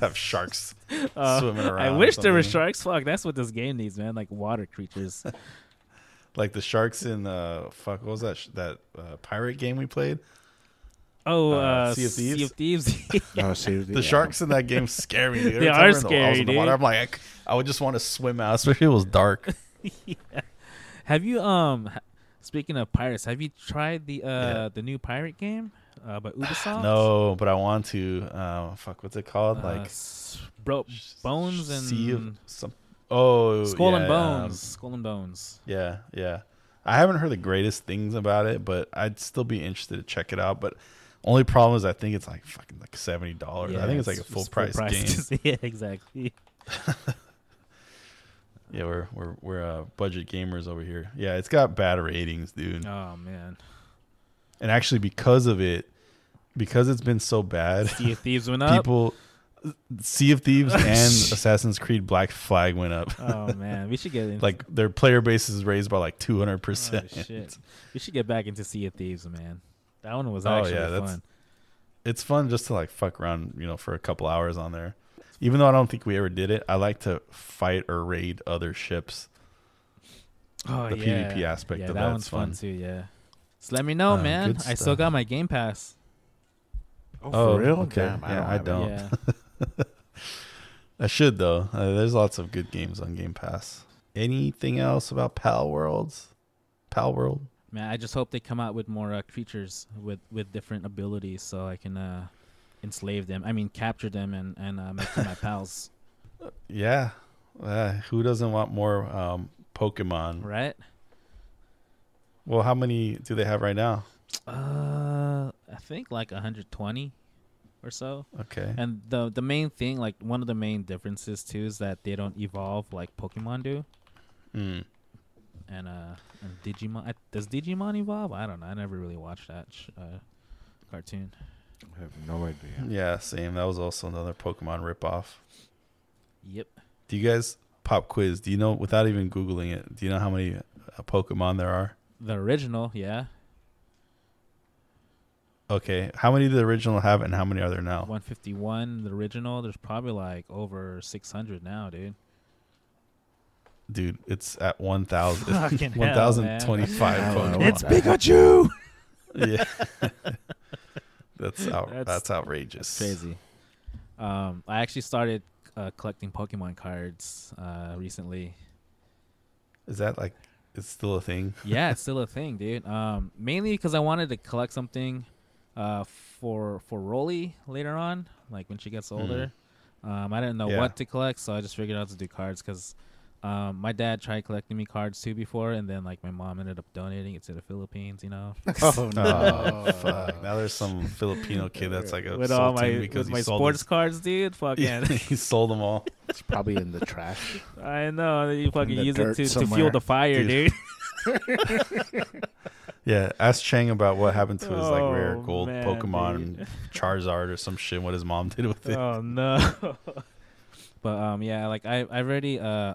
have sharks Uh, swimming around. I wish there were sharks. Fuck, that's what this game needs, man. Like water creatures. Like the sharks in uh fuck what was that sh- that uh, pirate game we played? Oh, Uh, uh, Sea of Thieves? Sea of Thieves. Oh, seriously? The Yeah. sharks in that game scare me. Dude. Every They time are we're in the- I was scary, in the water, dude. I'm like, I, c- I would just want to swim out, especially if it was dark. have you um? ha- Speaking of pirates, have you tried the uh Yeah. the new pirate game uh by Ubisoft? no, but I want to. Uh, fuck, what's it called? Uh, like s- bro, bones and Sea of some. Oh, skull and yeah, bones. um, skull and bones. Yeah, yeah. I haven't heard the greatest things about it, but I'd still be interested to check it out. But only problem is I think it's like fucking like seventy dollars. I think it's like a full price game. yeah, exactly. Yeah, we're we're we're uh, budget gamers over here. Yeah, it's got bad ratings, dude. Oh man, And actually, because of it, because it's been so bad, Sea Thieves went up. people, Sea of Thieves and Assassin's Creed Black Flag went up. oh man, we should get in, Like their player base is raised by like two hundred percent. shit. We should get back into Sea of Thieves, man. That one was Oh, actually yeah, that's- fun. It's fun just to like fuck around, you know, for a couple hours on there. Even though I don't think we ever did it, I like to fight or raid other ships. Oh the yeah, PvP aspect yeah, of that that's one's fun fun. too. Yeah. Just let me know, Uh, man. I still got my Game Pass. Oh, Oh, for real? okay. Damn, Yeah, I have it. don't. Yeah. I should though. Uh, there's lots of good games on Game Pass. Anything else about Palworlds? Pal World? Man, I just hope they come out with more uh, creatures with with different abilities, so I can uh, enslave them. I mean, capture them and and uh, make them my pals. Yeah. Uh, who doesn't want more um, Pokemon? Right? Well, how many do they have right now? Uh, I think like 120 or so. Okay. And the the main thing, like one of the main differences too, is that they don't evolve like Pokemon do. Mm. And uh, and Digimon I, does Digimon evolve? I don't know. I never really watched that sh- uh, cartoon. I have no idea. Yeah, same. That was also another Pokemon ripoff. Yep. Do you guys pop quiz? Do you know without even googling it? Do you know how many uh, Pokemon there are? The original, yeah, Okay, how many did the original have, and how many are there now? 151. The original, there's probably like over 600 now, dude. Dude, it's at 1,000. Fucking hell, 1,025 It's Pikachu. yeah. that's, out, That's- that's outrageous. Crazy. Um, I actually started uh, collecting Pokemon cards uh, recently. Is that like it's still a thing? yeah, it's still a thing, dude. Um, mainly because I wanted to collect something uh, for for Rolly later on, like when she gets older. Um, I didn't know Yeah. what to collect, so I just figured out to do cards because um, my dad tried collecting me cards too before, and then like my mom ended up donating it to the Philippines, you know, Oh Oh, fuck. Now there's some Filipino kid that's like with all my because with my sports his- cards, dude. Fucking, Yeah, he sold them all. It's probably in the trash. I know you fucking use it dirt to, to fuel the fire, Dude. dude. Yeah, ask Chang about what happened to his like rare Oh, gold man, Pokemon dude. and Charizard or some shit. What his mom did with it. oh no. but um yeah, like I I've already uh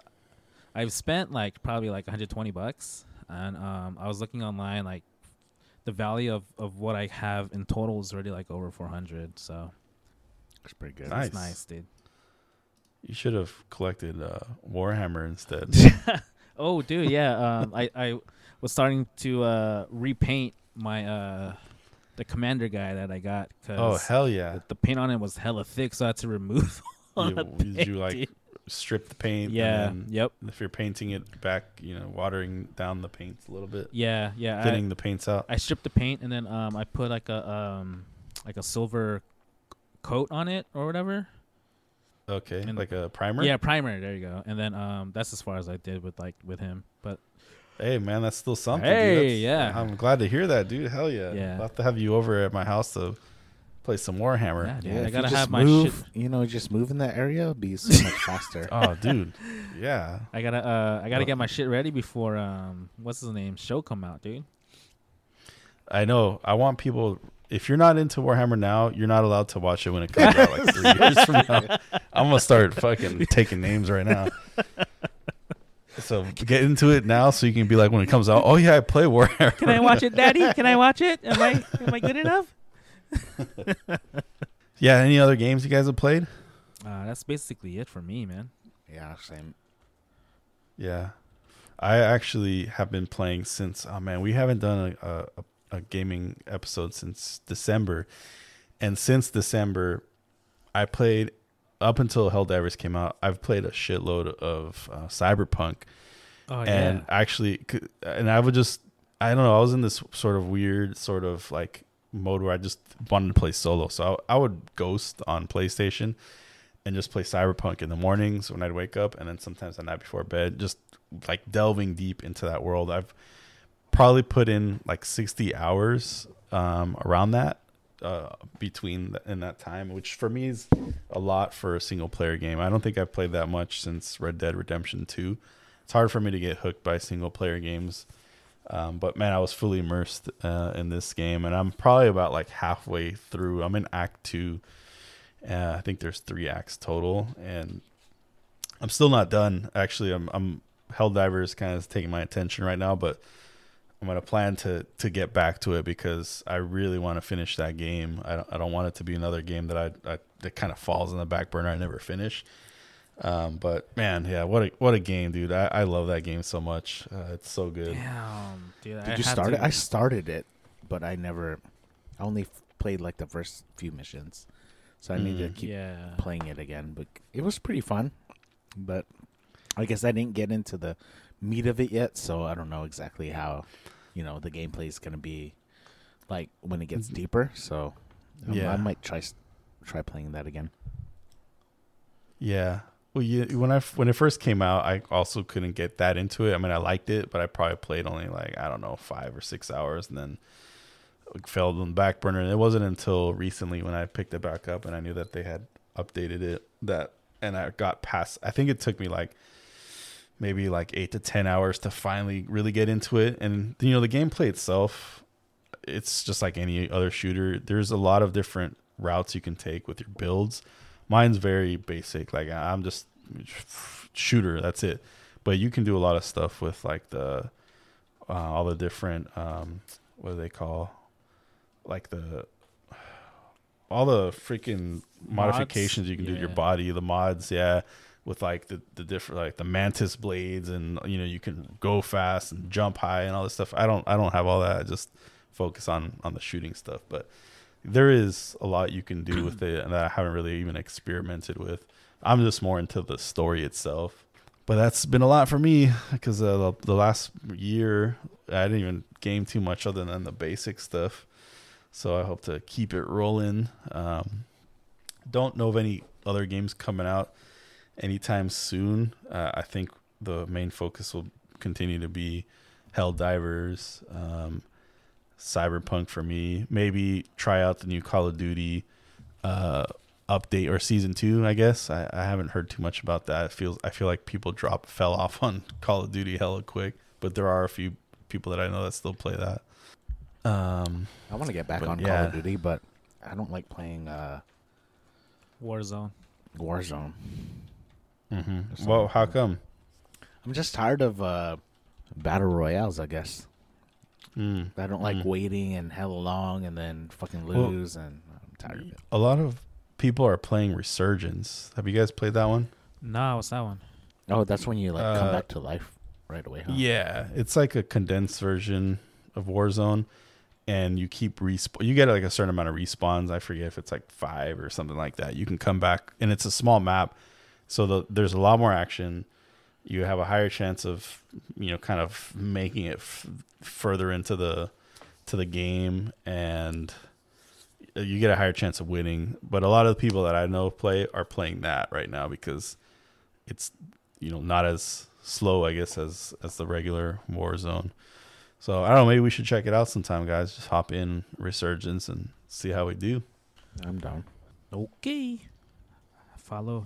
I've spent like probably like 120 bucks and um I was looking online like the value of of what I have in total is already like over 400. So It's pretty good. Nice. it's nice, dude. You should have collected uh, Warhammer instead. Oh, dude, yeah. Um I I was starting to uh repaint my uh the commander guy that I got oh hell yeah! the, the paint on it was hella thick so I had to remove You- did you, like. Strip the paint. Yeah. And Yep. if you're painting it back, you know, watering down the paints a little bit, Yeah, yeah. I- the paints out. I stripped the paint and then um I put like a um like a silver coat on it or whatever. okay, and- like a primer. Yeah, primer. There you go. And then um that's as far as I did with like with him. But Hey man, that's still something. Hey. That's- yeah. I'm glad to hear that, dude. Hell yeah. Yeah. I'll have to have you over at my house to play some Warhammer. yeah, dude, Yeah, I gotta have my move, shit. you know, just move in that area, it'll be so much faster. Oh, dude. Yeah. I gotta uh I gotta get my shit ready before um what's his name show come out, dude. I know. I want people. If you're not into Warhammer now, you're not allowed to watch it when it comes out like three years from now. I'm gonna start fucking taking names right now. So get into it now, so you can be like when it comes out. Oh yeah, I play Warhammer. Can I watch it, Daddy? Can I watch it? Am I am I good enough? Yeah. Any other games you guys have played? Uh, that's basically it for me, man. yeah, same. Yeah, I actually have been playing since. Oh man, we haven't done a, a, a gaming episode since December, and since December, I played up until Helldivers came out. I've played a shitload of uh, Cyberpunk, Oh and yeah. actually, and I would just, I don't know, I was in this sort of weird sort of like mode where I just wanted to play solo. So I, I would ghost on PlayStation and just play Cyberpunk in the mornings when I'd wake up, and then sometimes the night before bed, just like delving deep into that world. I've probably put in like 60 hours um, around that uh, between in that time, which for me is a lot for a single player game. I don't think I've played that much since Red Dead Redemption 2. It's hard for me to get hooked by single player games. Um, but man, I was fully immersed uh, in this game, and I'm probably about like halfway through. I'm in Act Two. Uh, I think there's three acts total, and I'm still not done. Actually, I'm I'm Helldivers kind of taking my attention right now, but I'm gonna plan to to get back to it because I really want to finish that game. I don't I don't want it to be another game that I, I that kind of falls in the back burner. I never finish. Um, but man, yeah, what a what a game, dude! I, I love that game so much. Uh, it's so good. Damn, dude. I Did you start to- it? I started it, but I never. I only f- played like the first few missions, so I need to Mm. keep yeah. playing it again. But it was pretty fun. But I guess I didn't get into the meat of it yet, so I don't know exactly how, you know, the gameplay is gonna be like when it gets deeper. So um, Yeah. I might try try playing that again. Yeah. Well, you, when I when it first came out, I also couldn't get that into it. I mean, I liked it, but I probably played only like I don't know five or six hours, and then fell on the back burner. And it wasn't until recently when I picked it back up and I knew that they had updated it that, and I got past. I think it took me like maybe like eight to ten hours to finally really get into it. And you know, the gameplay itself, it's just like any other shooter. There's a lot of different routes you can take with your builds. Mine's very basic. Like I'm just shooter. That's it. But you can do a lot of stuff with like the uh, all the different um, what do they call like the all the freaking Mods? modifications you can do to your body. The mods, yeah, with like the the different like the mantis blades and you know you can go fast and jump high and all this stuff. I don't I don't have all that. I just focus on on the shooting stuff, but there is a lot you can do with it and that I haven't really even experimented with. I'm just more into the story itself. But that's been a lot for me because uh, the, the last year I didn't even game too much other than the basic stuff. So I hope to keep it rolling. Um, don't know of any other games coming out anytime soon. Uh, I think the main focus will continue to be Helldivers, um, Cyberpunk for me. Maybe try out the new Call of Duty uh, update or season two. I guess I, I haven't heard too much about that. It feels I feel like people drop fell off on Call of Duty hella quick, but there are a few people that I know that still play that. Um, I want to get back But on Call of Duty, but I don't like playing uh, Warzone. Warzone. Mhm. Well, how come? I'm just tired of uh, battle royales. I guess Mm. I don't like Mm. waiting and hella long and then fucking Well- lose, and I'm tired of it. A lot of people are playing Resurgence. Have you guys played that one? Nah, what's that one? Oh, that's when you like come Uh, back to life right away, huh? Yeah, it's like a condensed version of Warzone, and you keep respawn. You get like a certain amount of respawns. I forget if it's like five or something like that. You can come back, and it's a small map, so the, there's a lot more action. You have a higher chance of you know kind of making it f- further into the to the game, and uh, you get a higher chance of winning. But a lot of the people that I know play are playing that right now because it's you know not as slow I guess as as the regular Warzone. So I don't know. Maybe we should check it out sometime, guys. Just hop in Resurgence and see how we do. I'm down. Okay. Follow.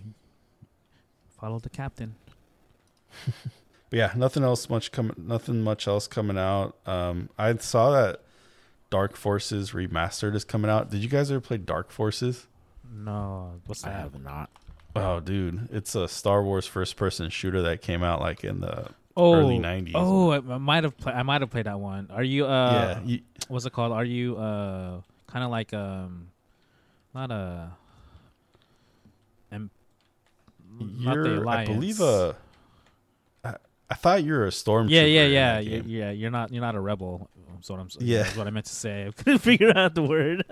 Follow the captain. But yeah, nothing else much coming. Nothing much else coming out. Um, I saw that Dark Forces remastered is coming out. Did you guys ever play Dark Forces? No, what's I have not. Oh, dude, it's a Star Wars first-person shooter that came out like in the oh, early '90s. Oh, I, I might have played. I might have played that one. Are you? Uh, yeah. You, what's it called? Are you uh kind of like um, not a. You're, I believe, a. I, I thought you were a stormtrooper. Yeah, yeah, yeah, that yeah. You're not. You're not a rebel. That's what I'm. Yeah. That's what I meant to say. I couldn't figure out the word.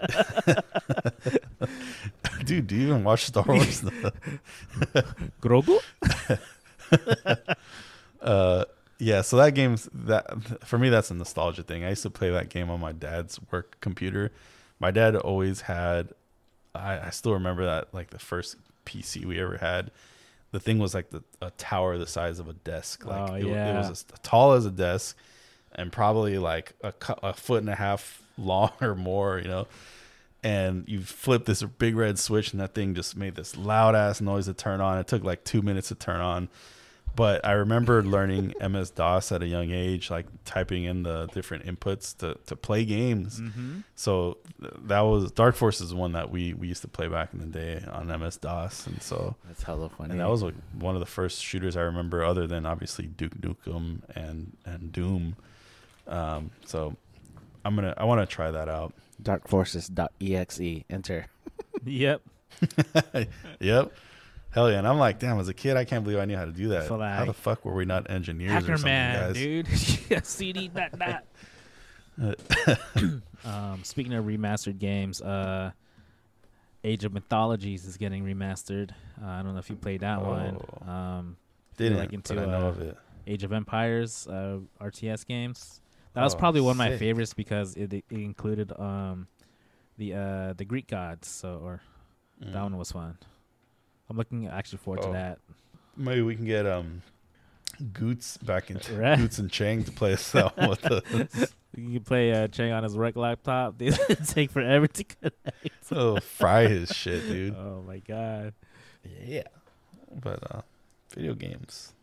Dude, do you even watch Star Wars? Grogu. uh, yeah. So that game's that for me. That's a nostalgia thing. I used to play that game on my dad's work computer. My dad always had. I, I still remember that like the first PC we ever had. The thing was like the a tower the size of a desk. Like Oh, it, wa- it was as tall as a desk, and probably like a, a foot and a half long or more. You know. And you flip this big red switch, and that thing just made this loud ass noise to turn on. It took like two minutes to turn on but I remember learning MS DOS at a young age, like typing in the different inputs to, to play games. Mm-hmm. So that was Dark Force is one that we, we used to play back in the day on MS DOS, and so That's hella funny. and that was like one of the first shooters I remember, other than obviously Duke Nukem and and Doom. Um, so I'm gonna I want to try that out. Dark darkforces.exe. Enter. Yep. yep. Hell yeah! And I'm like, damn. As a kid, I can't believe I knew how to do that. So, how the fuck were we not engineers or Hacker something, man, guys? dude. Yeah, CD dot dot. um, speaking of remastered games, uh, Age of Mythologies is getting remastered. Uh, I don't know if you played that one. Oh. Um, Didn't, like into, I know uh, of it. Age of Empires uh, RTS games. That was Oh, probably one of my sick. favorites because it, it included um, the uh, the Greek gods. So, or that Mm. one was fun. I'm looking actually forward to Oh. that. Maybe we can get um Goots back into Right. Goots and Chang to play us out with the You can play uh, Chang on his rec laptop. It take forever to connect. oh fry his shit, dude. Oh my god, Yeah. But uh video games.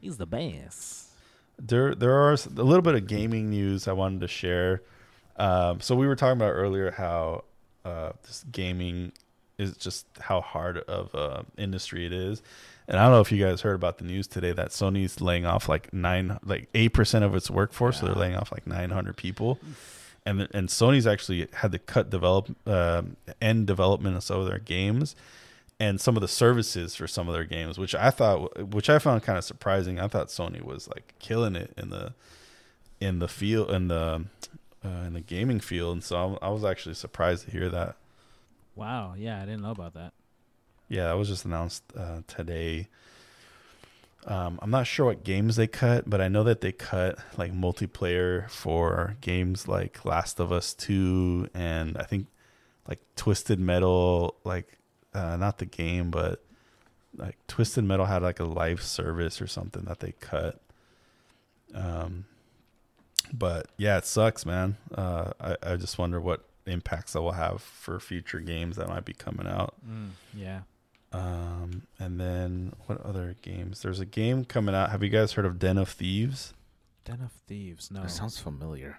he's the best. There there are a little bit of gaming news I wanted to share. Um so we were talking about earlier how uh this gaming is just how hard of a industry it is. And I don't know if you guys heard about the news today that Sony's laying off like nine, like eight percent of its workforce. So they're laying off like nine hundred people, and and Sony's actually had to cut develop um end development of some of their games, and some of the services for some of their games, which I thought, which I found kind of surprising. I thought Sony was like killing it in the in the field in the uh, in the gaming field, and so I was actually surprised to hear that. Wow, yeah, I didn't know about that. Yeah, that was just announced uh, today. Um, I'm not sure what games they cut, but I know that they cut like multiplayer for games like Last of Us 2 and I think like Twisted Metal, like uh, not the game, but like Twisted Metal had like a live service or something that they cut. Um, but yeah, it sucks, man. Uh, I, I just wonder what impacts that will have for future games that might be coming out. Mm, yeah, Um, and then what other games? There's a game coming out. Have you guys heard of Den of Thieves? Den of Thieves. No, That sounds familiar.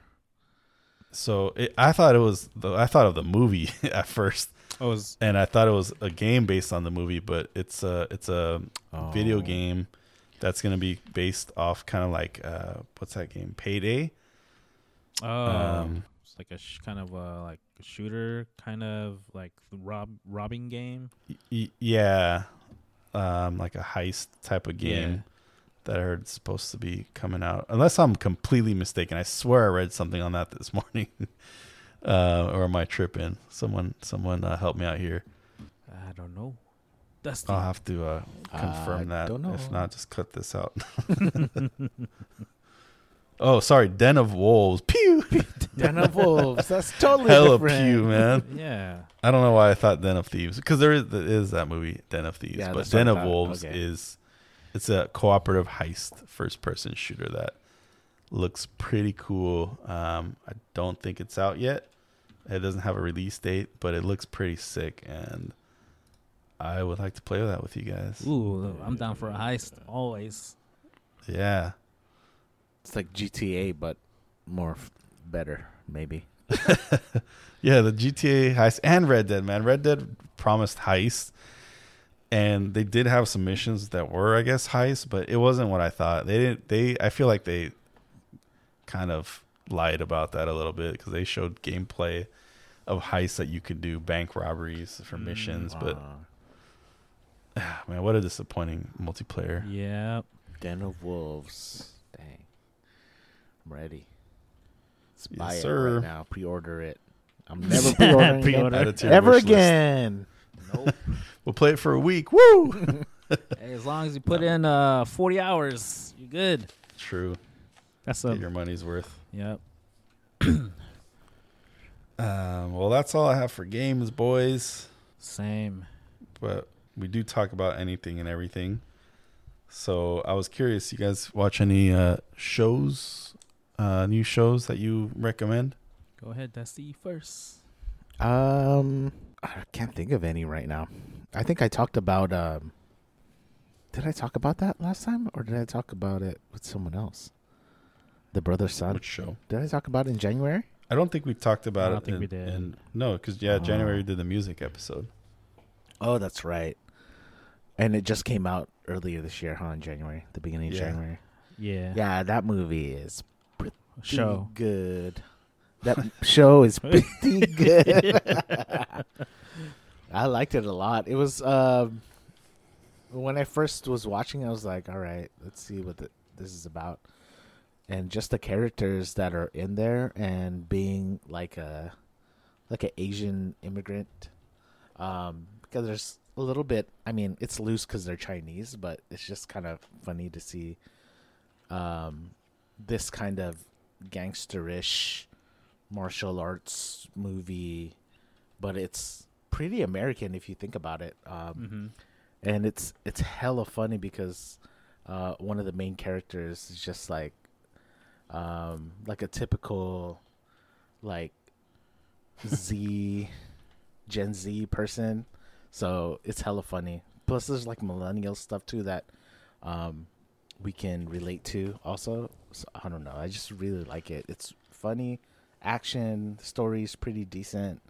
So it, I thought it was the I thought of the movie at first, oh, it was and I thought it was a game based on the movie, but it's a it's a video Oh. game that's gonna be based off kind of like uh, what's that game? Payday. oh, Um, it's like a sh- kind of a like a shooter, kind of like rob robbing game. Y- yeah, um, like a heist type of game. that I heard is supposed to be coming out. Unless I'm completely mistaken. I swear I read something on that this morning. uh, or am I tripping? Someone someone uh, help me out here. I don't know. Dusty. I'll have to uh, confirm I that. don't know. If not, just cut this out. oh, sorry. Den of Wolves. Pew. Den of Wolves. That's totally Hella different. pew, man. yeah. I don't know why I thought Den of Thieves because there is, there is that movie Den of Thieves, Yeah, but that's what Den I of thought. Wolves Okay. is it's a cooperative heist first person shooter that looks pretty cool. Um, I don't think it's out yet. It doesn't have a release date, but it looks pretty sick, and I would like to play that with you guys. Ooh, I'm down for a heist always. Yeah, It's like GTA, but more f- better, maybe. yeah. The GTA heist and Red Dead, man. Red Dead promised heist, and they did have some missions that were, I guess, heist, but it wasn't what I thought. They didn't. They. I feel like they kind of lied about that a little bit because they showed gameplay of heists that you could do bank robberies for Mm, missions, but Uh, man, what a disappointing multiplayer. Yeah. Den of Wolves. Dang. I'm ready. Let's buy Yes, it sir. right now. Pre-order it. I'm never pre-ordering Pre-order. Add it it to your ever wish list. again. Nope. We'll play it for a week. Woo! Hey, as long as you put in uh 40 hours, you're good. True. That's Get a your money's worth. yep. Um, well, that's all I have for games, boys. Same. But we do talk about anything and everything. So I was curious, you guys watch any uh, shows, uh, new shows that you recommend? Go ahead, Dusty first. Um, I can't think of any right now. I think I talked about. Um, did I talk about that last time, or did I talk about it with someone else? The Brothers Sun. Which show? Did I talk about it in January? I don't think we talked about it. I don't think in- we did. in- no, because yeah, January Oh. we did the music episode. Oh, that's right. And it just came out earlier this year, huh? In January, the beginning of Yeah. January. Yeah. Yeah, that movie is pretty Show. good. That show is pretty good. I liked it a lot. It was um, when I first was watching, I was like, "All right, let's see what the, this is about." And just the characters that are in there, and being like a like an Asian immigrant, um, because there's a little bit. I mean, it's loose because they're Chinese, but it's just kind of funny to see um, this kind of gangsterish martial arts movie, but it's pretty American if you think about it. Um, Mm-hmm. and it's it's hella funny because uh, one of the main characters is just like um, like a typical like Z Gen Z person. So it's hella funny. Plus, there's like millennial stuff too that um, we can relate to. Also, so, I don't know. I just really like it. It's funny, action, the story's pretty decent.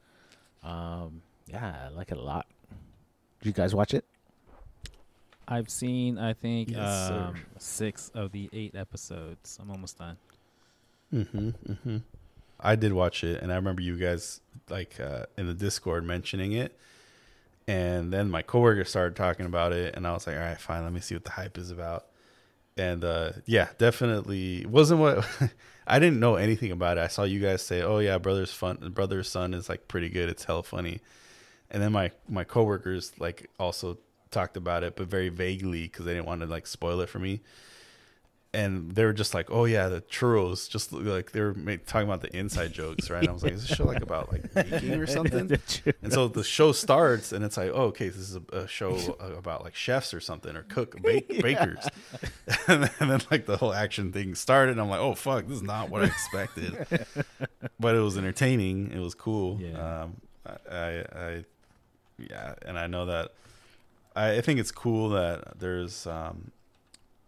Um, yeah, I like it a lot. Did you guys watch it? I've seen I think Yes, um, six of the eight episodes. I'm almost done. Mm-hmm, mm-hmm. I did watch it, and I remember you guys like uh, in the Discord mentioning it, and then my coworker started talking about it, and I was like, "All right, fine, let me see what the hype is about." And uh, yeah, definitely wasn't what I didn't know anything about it. I saw you guys say, "Oh yeah, brother's fun, Brothers Sun is like pretty good. It's hella funny," and then my my coworkers like also talked about it, but very vaguely because they didn't want to like spoil it for me and they were just like, "Oh yeah, the churros." Just like they were talking about the inside jokes, right? And I was like, "Is this show like about like baking or something?" And so the show starts, and it's like, "Oh, okay, this is a, a show about like chefs or something, or cook bake, bakers." and, then, and then like the whole action thing started, and I'm like, "Oh fuck, this is not what I expected." but it was entertaining. It was cool. Yeah. Um, I, I, I, yeah, and I know that. I, I think it's cool that there's, um,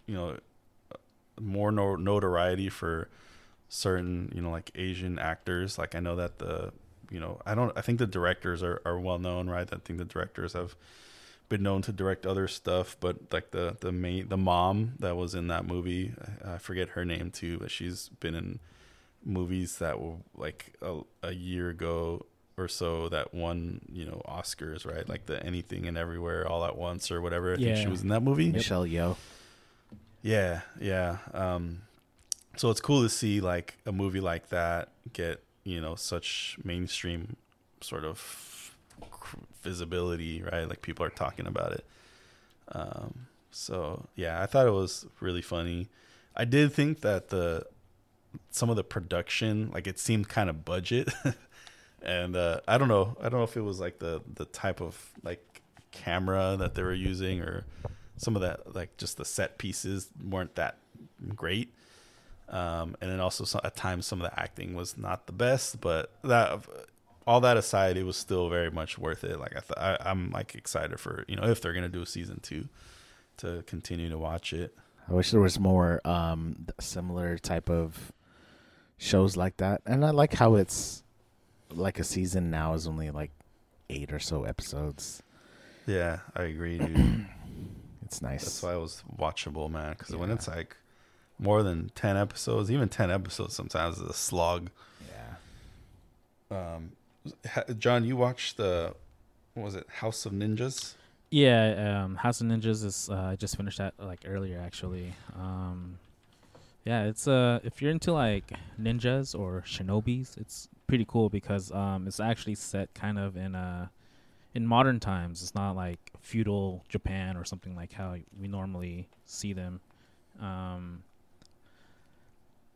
you know, more no- notoriety for certain you know like asian actors. Like i know that the you know i don't i think the directors are, are well known right? I think the directors have been known to direct other stuff but like the the main the mom that was in that movie i forget her name too but she's been in movies that were like a, a year ago or so that won you know oscars right? Like the anything and everywhere all at once or whatever. I think she was in that movie. Michelle Yeoh. Yeah, yeah. Um, so it's cool to see like a movie like that get you know such mainstream sort of visibility, right? Like people are talking about it. Um, so yeah, I thought it was really funny. I did think that the some of the production, like it seemed kind of budget, and uh, I don't know. I don't know if it was like the the type of like camera that they were using or some of that like just the set pieces weren't that great. Um, and then also so, at times some of the acting was not the best but that all that aside it was still very much worth it. Like i th- I, i'm like excited for you know if they're gonna do a season two to continue to watch it. I wish there was more um, similar type of shows like that, and I like how it's like a season now is only like eight or so episodes. yeah i agree dude It's nice. that's why it was watchable man because when it's like more than 10 episodes even 10 episodes sometimes is a slog yeah. um john you watched the what was it house of ninjas Yeah, um, House of Ninjas is. Uh, I just finished that like earlier actually. Um, Yeah, it's uh if you're into like ninjas or shinobis, it's pretty cool because um it's actually set kind of in uh in modern times. It's not like feudal Japan or something like how we normally see them. Um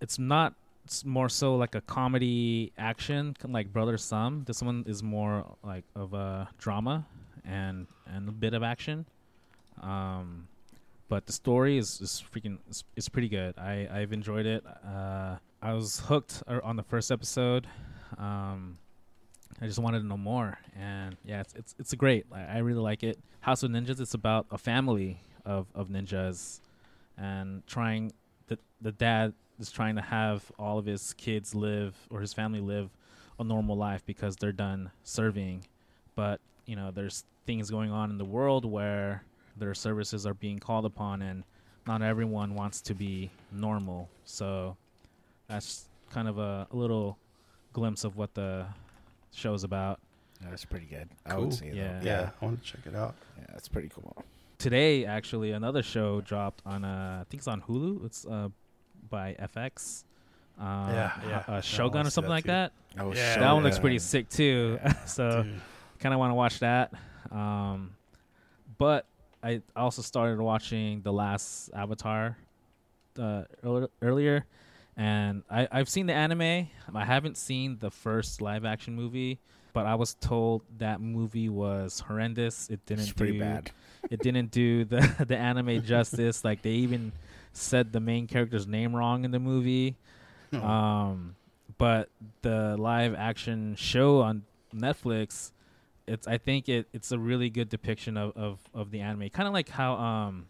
it's not it's more so like a comedy action like Brothers Sun. This one is more like of a drama and and a bit of action. Um but the story is, is freaking it's, it's pretty good. I I've enjoyed it. Uh, I was hooked uh, on the first episode. Um, I just wanted to know more, and yeah, it's it's, it's great. I, I really like it. House of Ninjas. It's about a family of, of ninjas, and trying the the dad is trying to have all of his kids live or his family live a normal life because they're done serving, but you know there's things going on in the world where their services are being called upon and not everyone wants to be normal so that's kind of a, a little glimpse of what the show's about That's pretty good. I Cool. would say Yeah. that. Yeah, I want to check it out. Yeah, that's pretty cool. today actually another show dropped on uh, i think it's on hulu it's uh, by fx uh, Yeah, yeah. uh, I shogun or see something that like too. that Oh, Yeah, shit. that one looks pretty sick too so Dude. kind of want to watch that. Um, but I also started watching the last Avatar uh, earl- earlier, and I, I've seen the anime. I haven't seen the first live action movie, but I was told that movie was horrendous. It didn't It's pretty do bad. it didn't do the the anime justice. Like they even said the main character's name wrong in the movie. Oh. Um, but the live action show on Netflix, it's I think it it's a really good depiction of of, of the anime. Kind of like how um,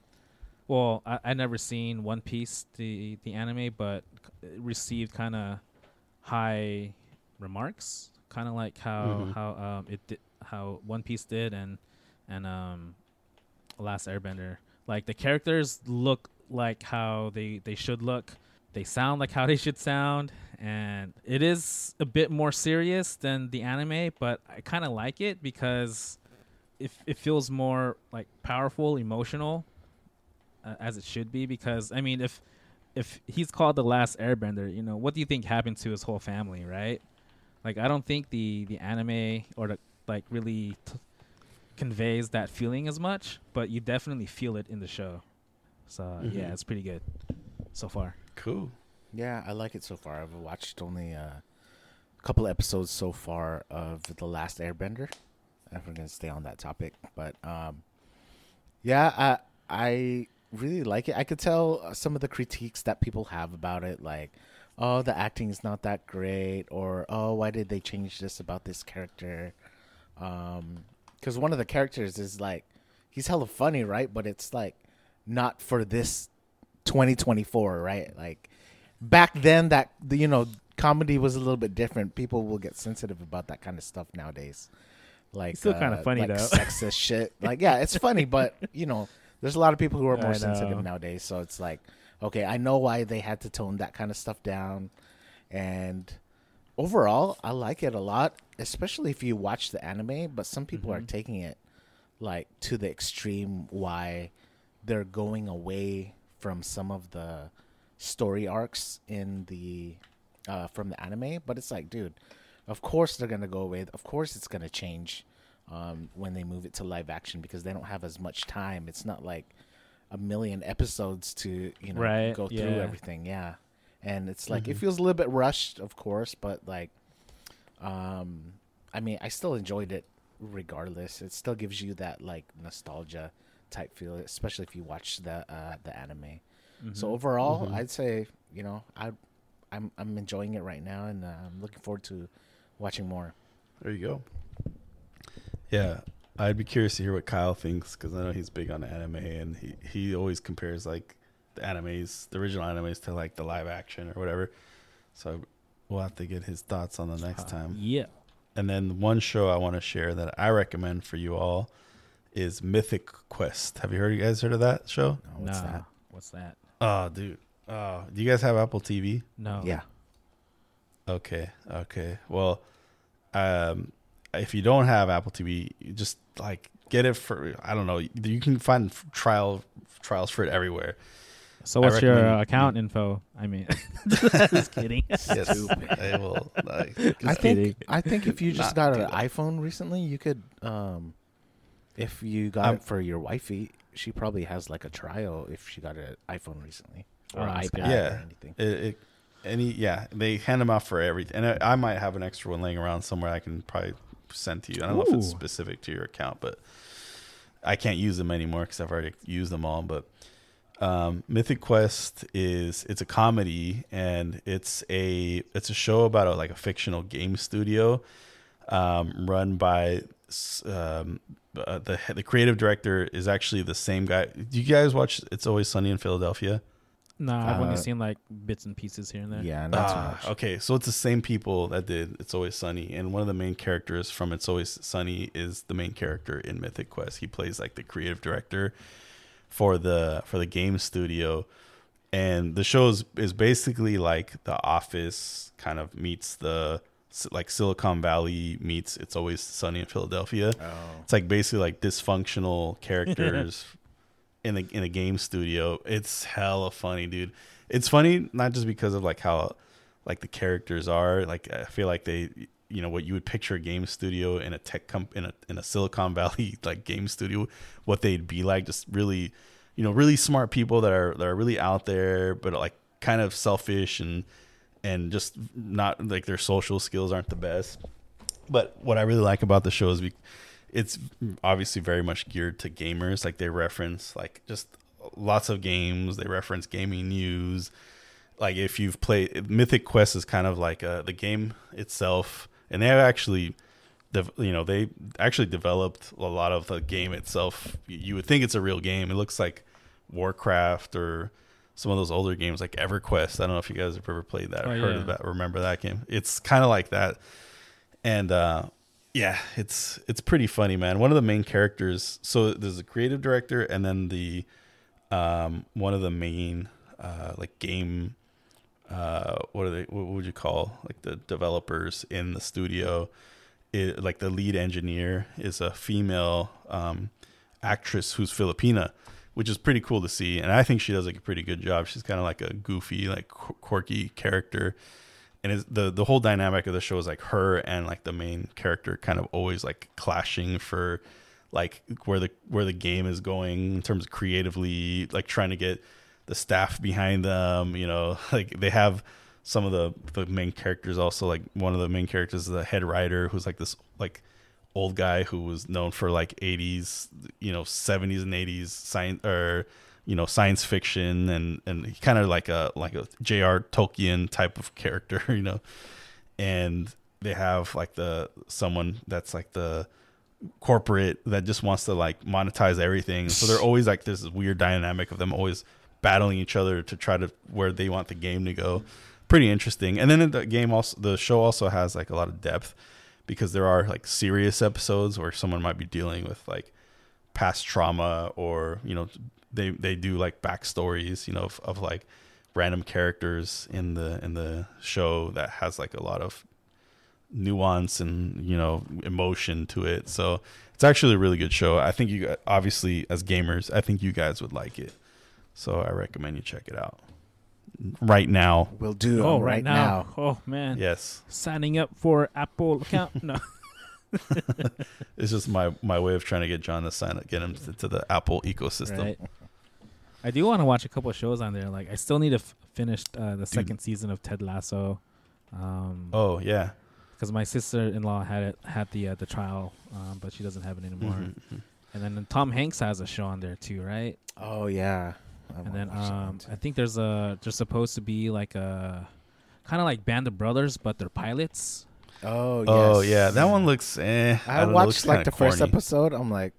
well I I never seen One Piece the the anime, but it received kind of high remarks. Kind of like how Mhm. how um it did how One Piece did and and um Last Airbender. Like the characters look like how they they should look. They sound like how they should sound, and it is a bit more serious than the anime, but I kind of like it because it it feels more like powerful, emotional, uh, as it should be. Because I mean, if if he's called the last Airbender, you know, what do you think happened to his whole family, right? Like, I don't think the the anime or the like really t- conveys that feeling as much, but you definitely feel it in the show. So yeah, Mhm. it's pretty good so far. Cool. Yeah, I like it so far. I've watched only uh, a couple episodes so far of The Last Airbender. If we're gonna stay on that topic, but um, yeah, I I really like it. I could tell uh, some of the critiques that people have about it, like, oh, the acting is not that great, or oh, why did they change this about this character? Um, because one of the characters is like, he's hella funny, right? But it's like not for this 2024, right? Like back then, that the you know comedy was a little bit different. People will get sensitive about that kind of stuff nowadays. Like It's still uh, funny, like though. sexist shit. Like yeah, it's funny, but you know, there's a lot of people who are more sensitive nowadays. So it's like, okay, I know why they had to tone that kind of stuff down, and overall, I like it a lot, especially if you watch the anime. But some people are Mhm. taking it like to the extreme. Why they're going away from some of the story arcs in the uh, from the anime. But it's like, dude, of course they're gonna go away. Of course it's gonna change um, when they move it to live action because they don't have as much time. It's not like a million episodes to you know Right, go through yeah. everything. Yeah, and it's like it Mhm. feels a little bit rushed, of course, but like, um, I mean, I still enjoyed it regardless. It still gives you that like nostalgia type feel, especially if you watch the uh, the anime. So Mhm. overall, Mhm. I'd say you know I I'm I'm enjoying it right now, and uh, I'm looking forward to watching more. There you go. Yeah, I'd be curious to hear what Kyle thinks because I know he's big on anime and he, he always compares like the animes, the original animes, to like the live action or whatever. So we'll have to get his thoughts on the next Uh, time. yeah. And then one show I want to share that I recommend for you all is Mythic Quest. Have you heard? You guys heard of that show? Oh, what's nah. that? What's that? Oh, dude. Oh, do you guys have Apple TV? No. Yeah, Okay, okay. Well, um, if you don't have Apple TV, you just like get it for I don't know. You can find trial trials for it everywhere. So I what's your recommend uh, you- account info? I mean, just kidding. Yes, I will. Like, I Just kidding. think I think if you just Not got an iPhone recently, you could um if you got I'm- it for your wifey, she probably has like a trial if she got an iPhone recently or Oh, iPad. Yeah. or anything. it, it, any yeah, they hand them out for everything, and I, I might have an extra one laying around somewhere. I can probably send to you. I don't know if it's specific to your account, but I can't use them anymore because I've already used them all. But um, Mythic Quest is it's a comedy and it's a it's a show about a, like a fictional game studio um, run by um, uh, the the creative director is actually the same guy. Do you guys watch It's Always Sunny in Philadelphia? No, I've only Uh, seen like bits and pieces here and there. Yeah, not so Ah, much. Okay, so it's the same people that did It's Always Sunny, and one of the main characters from It's Always Sunny is the main character in Mythic Quest. He plays like the creative director for the for the game studio, and the show is, is basically like The Office kind of meets the like Silicon Valley meets It's Always Sunny in Philadelphia. Oh. It's like basically like dysfunctional characters in a in a game studio. It's hella funny, dude. It's funny not just because of like how like the characters are. Like I feel like they you know what you would picture a game studio in a tech comp in a in a Silicon Valley like game studio, what they'd be like. Just really, you know, really smart people that are that are really out there, but like kind of selfish and and just not like their social skills aren't the best. But what I really like about the show is be, it's obviously very much geared to gamers. Like they reference like just lots of games. They reference gaming news. Like if you've played Mythic Quest is kind of like uh, the game itself, and they have actually, you know, they actually developed a lot of the game itself. You- You would think it's a real game. It looks like Warcraft or some of those older games like EverQuest. I don't know if you guys have ever played that or Oh, heard yeah. of that. Remember that game? It's kind of like that, and uh, yeah, it's it's pretty funny, man. One of the main characters. So there's a creative director, and then the um, one of the main uh, like game. Uh, what are they? What would you call like the developers in the studio? It, like the lead engineer is a female um, actress who's Filipina, which is pretty cool to see. And I think she does like a pretty good job. She's kind of like a goofy, like qu- quirky character. And the the whole dynamic of the show is like her and like the main character kind of always like clashing for like where the where the game is going in terms of creatively, like trying to get the staff behind them. You know, like they have some of the the main characters also like one of the main characters is the head writer who's like this like old guy who was known for like 80s you know 70s and 80s science or you know science fiction and and kind of like a like a J.R. Tolkien type of character you know? And they have like the someone that's like the corporate that just wants to like monetize everything. So they're always like this weird dynamic of them always battling each other to try to where they want the game to go. Pretty interesting. And then the game also the show also has like a lot of depth because there are like serious episodes where someone might be dealing with like past trauma or you know they they do like backstories you know of, of like random characters in the in the show that has like a lot of nuance and you know emotion to it so it's actually a really good show i think you obviously as gamers i think you guys would like it so i recommend you check it out right now We'll do Oh, it right now. Oh man. yes Signing up for Apple account. No. it's just my my way of trying to get john to sign up get him to, to the apple ecosystem Right. I do want to watch a couple of shows on there. Like I still need to f- finish uh, the second season of Ted Lasso. Um, oh yeah because my sister-in-law had it had the uh, the trial, um, but she doesn't have it anymore. Mhm. And then Tom Hanks has a show on there too, right? Oh yeah. I and then watch that one um. I think there's a there's supposed to be like a kind of like Band of Brothers, but they're pilots. oh yes. Oh yeah, that one looks. Eh, I, don't know, looks watched like kinda the first episode. I'm like,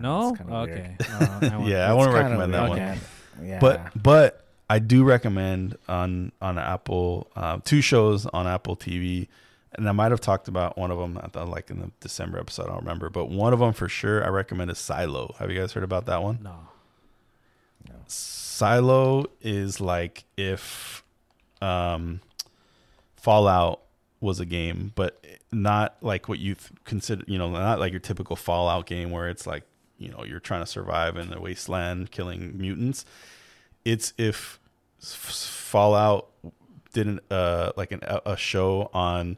Know, No, it's okay. Uh, I Yeah, I wouldn't recommend that weird. one. Yeah. But but I do recommend on on Apple uh, two shows on Apple TV, and I might have talked about one of them at the, like in the December episode. I don't remember, but one of them for sure I recommend is Silo. Have you guys heard about that one? no. Silo is like if um, Fallout was a game, but not like what you consider, you know, not like your typical Fallout game where it's like, you know, you're trying to survive in the wasteland killing mutants. it's if Fallout didn't uh like an, a show on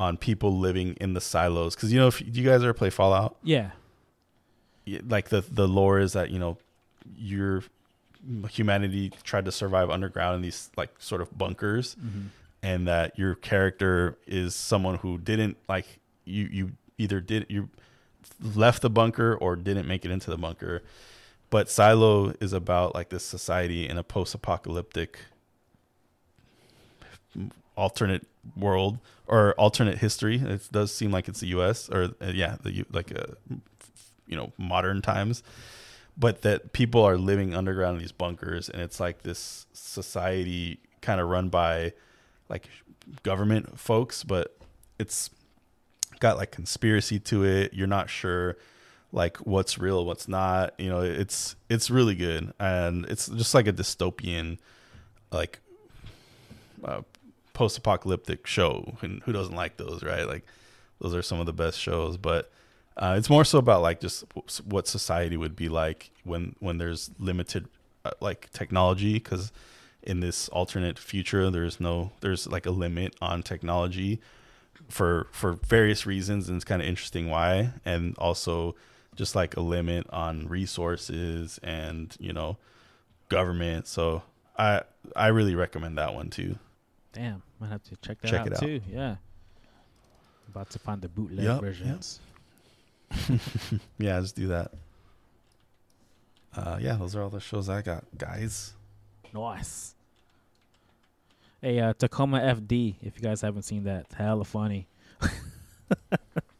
on people living in the silos because you know if you guys ever play Fallout Yeah. like the the lore is that you know your humanity tried to survive underground in these like sort of bunkers Mm-hmm. And that your character is someone who didn't like you you either did you left the bunker or didn't make it into the bunker. But silo is about like this society in a post-apocalyptic alternate world or alternate history. It does seem like it's the us or uh, yeah the like a you know modern times. But that people are living underground in these bunkers and it's like this society kind of run by like government folks but it's got like conspiracy to it. You're not sure like what's real what's not. You know it's it's really good. And it's just like a dystopian like uh, post-apocalyptic show. And who doesn't like those right? Like those are some of the best shows. But uh, it's more so about like just what society would be like when when there's limited uh, like technology. Because in this alternate future there's no there's like a limit on technology for for various reasons and it's kind of interesting why and also just like a limit on resources and you know government so i i really recommend that one too Damn, might have to check that Check out, it out. too. Yeah. About to find the bootleg yup. versions. yeah just do that uh yeah those are all the shows i got guys Nice. Hey, uh, Tacoma FD. If you guys haven't seen that, it's hella funny.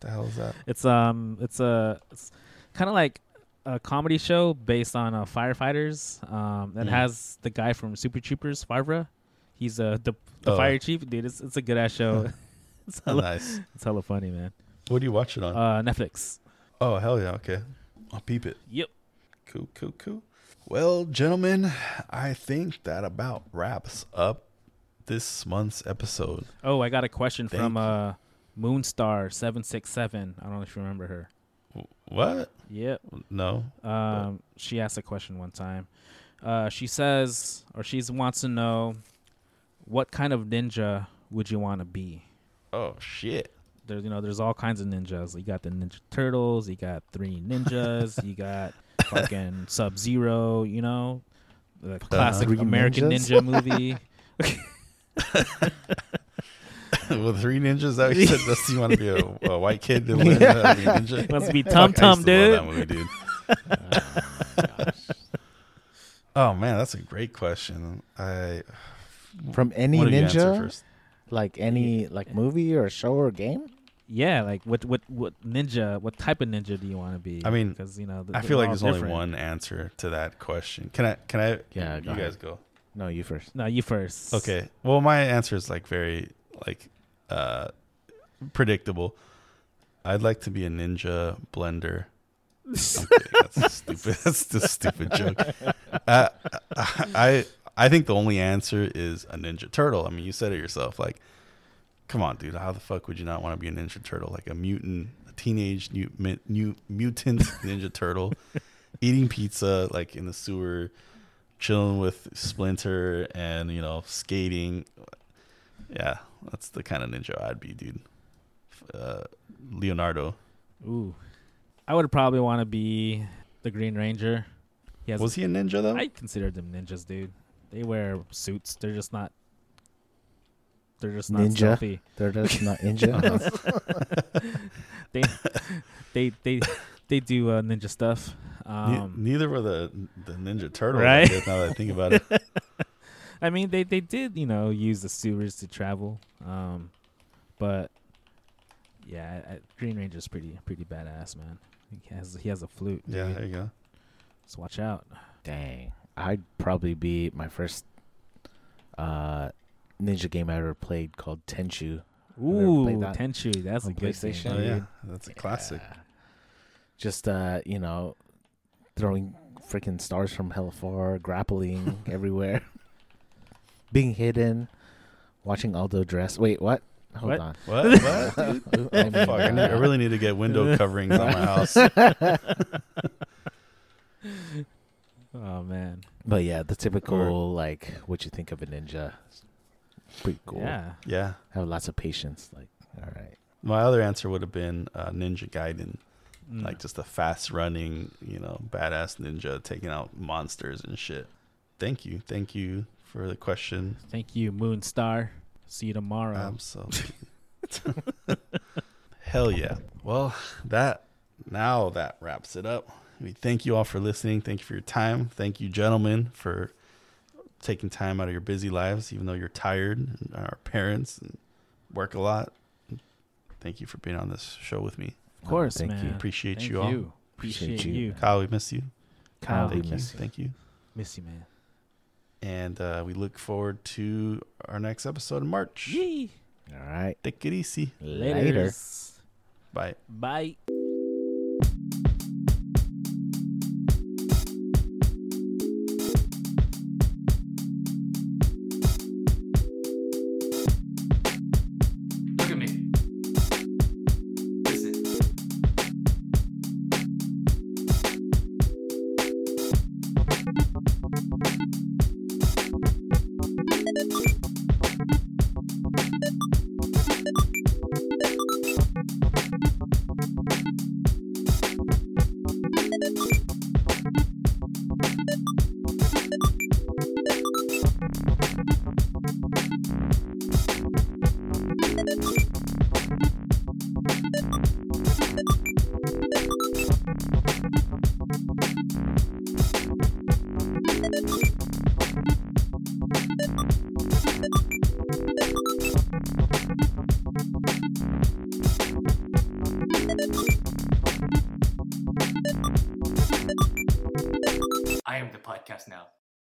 the hell is that It's um, it's a, it's kind of like a comedy show based on uh, firefighters. Um, that Mm. has the guy from Super Troopers, Farva. He's uh the the Oh. fire chief, dude. It's it's a good ass show. it's hella nice it's hella funny, man. what do you watch it on Uh, Netflix. oh hell yeah okay i'll peep it Yep. Cool, cool, cool. Well, gentlemen, I think that about wraps up this month's episode. Oh, I got a question Thank from uh Moonstar seven six seven. I don't know if you remember her. What? Yep. No. Um, she asked a question one time. Uh, she says, or she wants to know, what kind of ninja would you want to be? Oh shit. There's, you know, there's all kinds of ninjas. You got the Ninja Turtles. You got three ninjas. you got fucking Sub Zero. You know, the classic Three American ninjas? Ninja movie. With three ninjas, is that you said? Does he want to be a, a white kid to learn how to be a ninja? Wants to be Fuck, Tum Tum, to love dude. that movie, dude. Oh, oh man, that's a great question. I From any what do you answer ninja, like any like movie or show or game. Yeah, like what what what ninja? What type of ninja do you want to be? I mean, because you know, I feel like all there's only one answer to that question. Can I? Can I? Yeah, you go guys go. No, you first. No, you first. Okay. Well, my answer is like very like uh predictable. I'd like to be a ninja blender. I'm. That's stupid. That's the stupid joke. Uh, I I think the only answer is a ninja turtle. I mean, you said it yourself. Like, come on, dude. How the fuck would you not want to be a ninja turtle? Like a mutant, a teenage new, new mutant ninja turtle, eating pizza like in the sewer, chilling with Splinter, and you know skating. Yeah, that's the kind of ninja I'd be, dude. Uh, Leonardo Ooh, I would probably want to be the Green Ranger. He was he a ninja though? I consider them ninjas, dude. They wear suits. They're just not. They're just not Ninja? stealthy. They're just not ninja. Uh-huh. They, they, they, they do uh, ninja stuff. Ne- Um, neither were the the Ninja Turtles. Right? I guess, now that I think about it, I mean, they they did you know use the sewers to travel, um, but yeah, I, I, Green Ranger's pretty pretty badass, man. He has he has a flute. yeah. dude. There you go. So watch out. Dang, I'd probably be my first uh ninja game I ever played called Tenchu. I've Ooh, that Tenchu, that's a on good PlayStation. game. Oh yeah, that's a classic. Just uh, you know, throwing freaking stars from hell far, grappling everywhere, being hidden, watching Aldo dress. Wait, what? Hold What? on. What? what? I mean, Fuck, I, need, I really need to get window coverings on my house. Oh man. But yeah, the typical like what you think of a ninja. Pretty cool. Yeah. Yeah. Have lots of patience. Like, all right. My other answer would have been uh, Ninja Gaiden, Mm. like just a fast running, you know, badass ninja taking out monsters and shit. Thank you, thank you for the question. Thank you, Moonstar. See you tomorrow. Absolutely. Hell yeah. Well, that now that wraps it up. We thank you all for listening. Thank you for your time. Thank you, gentlemen, for taking time out of your busy lives, even though you're tired and our parents and work a lot. Thank you for being on this show with me. of course, thank you. man. Appreciate Thank you all. you. Appreciate Appreciate you. you. Kyle, we miss you. Kyle, we Thank you. miss you. Thank you. Miss you, man. And uh, we look forward to our next episode in March. Yee. All right. Take it easy. Later. Laters. Bye. Bye.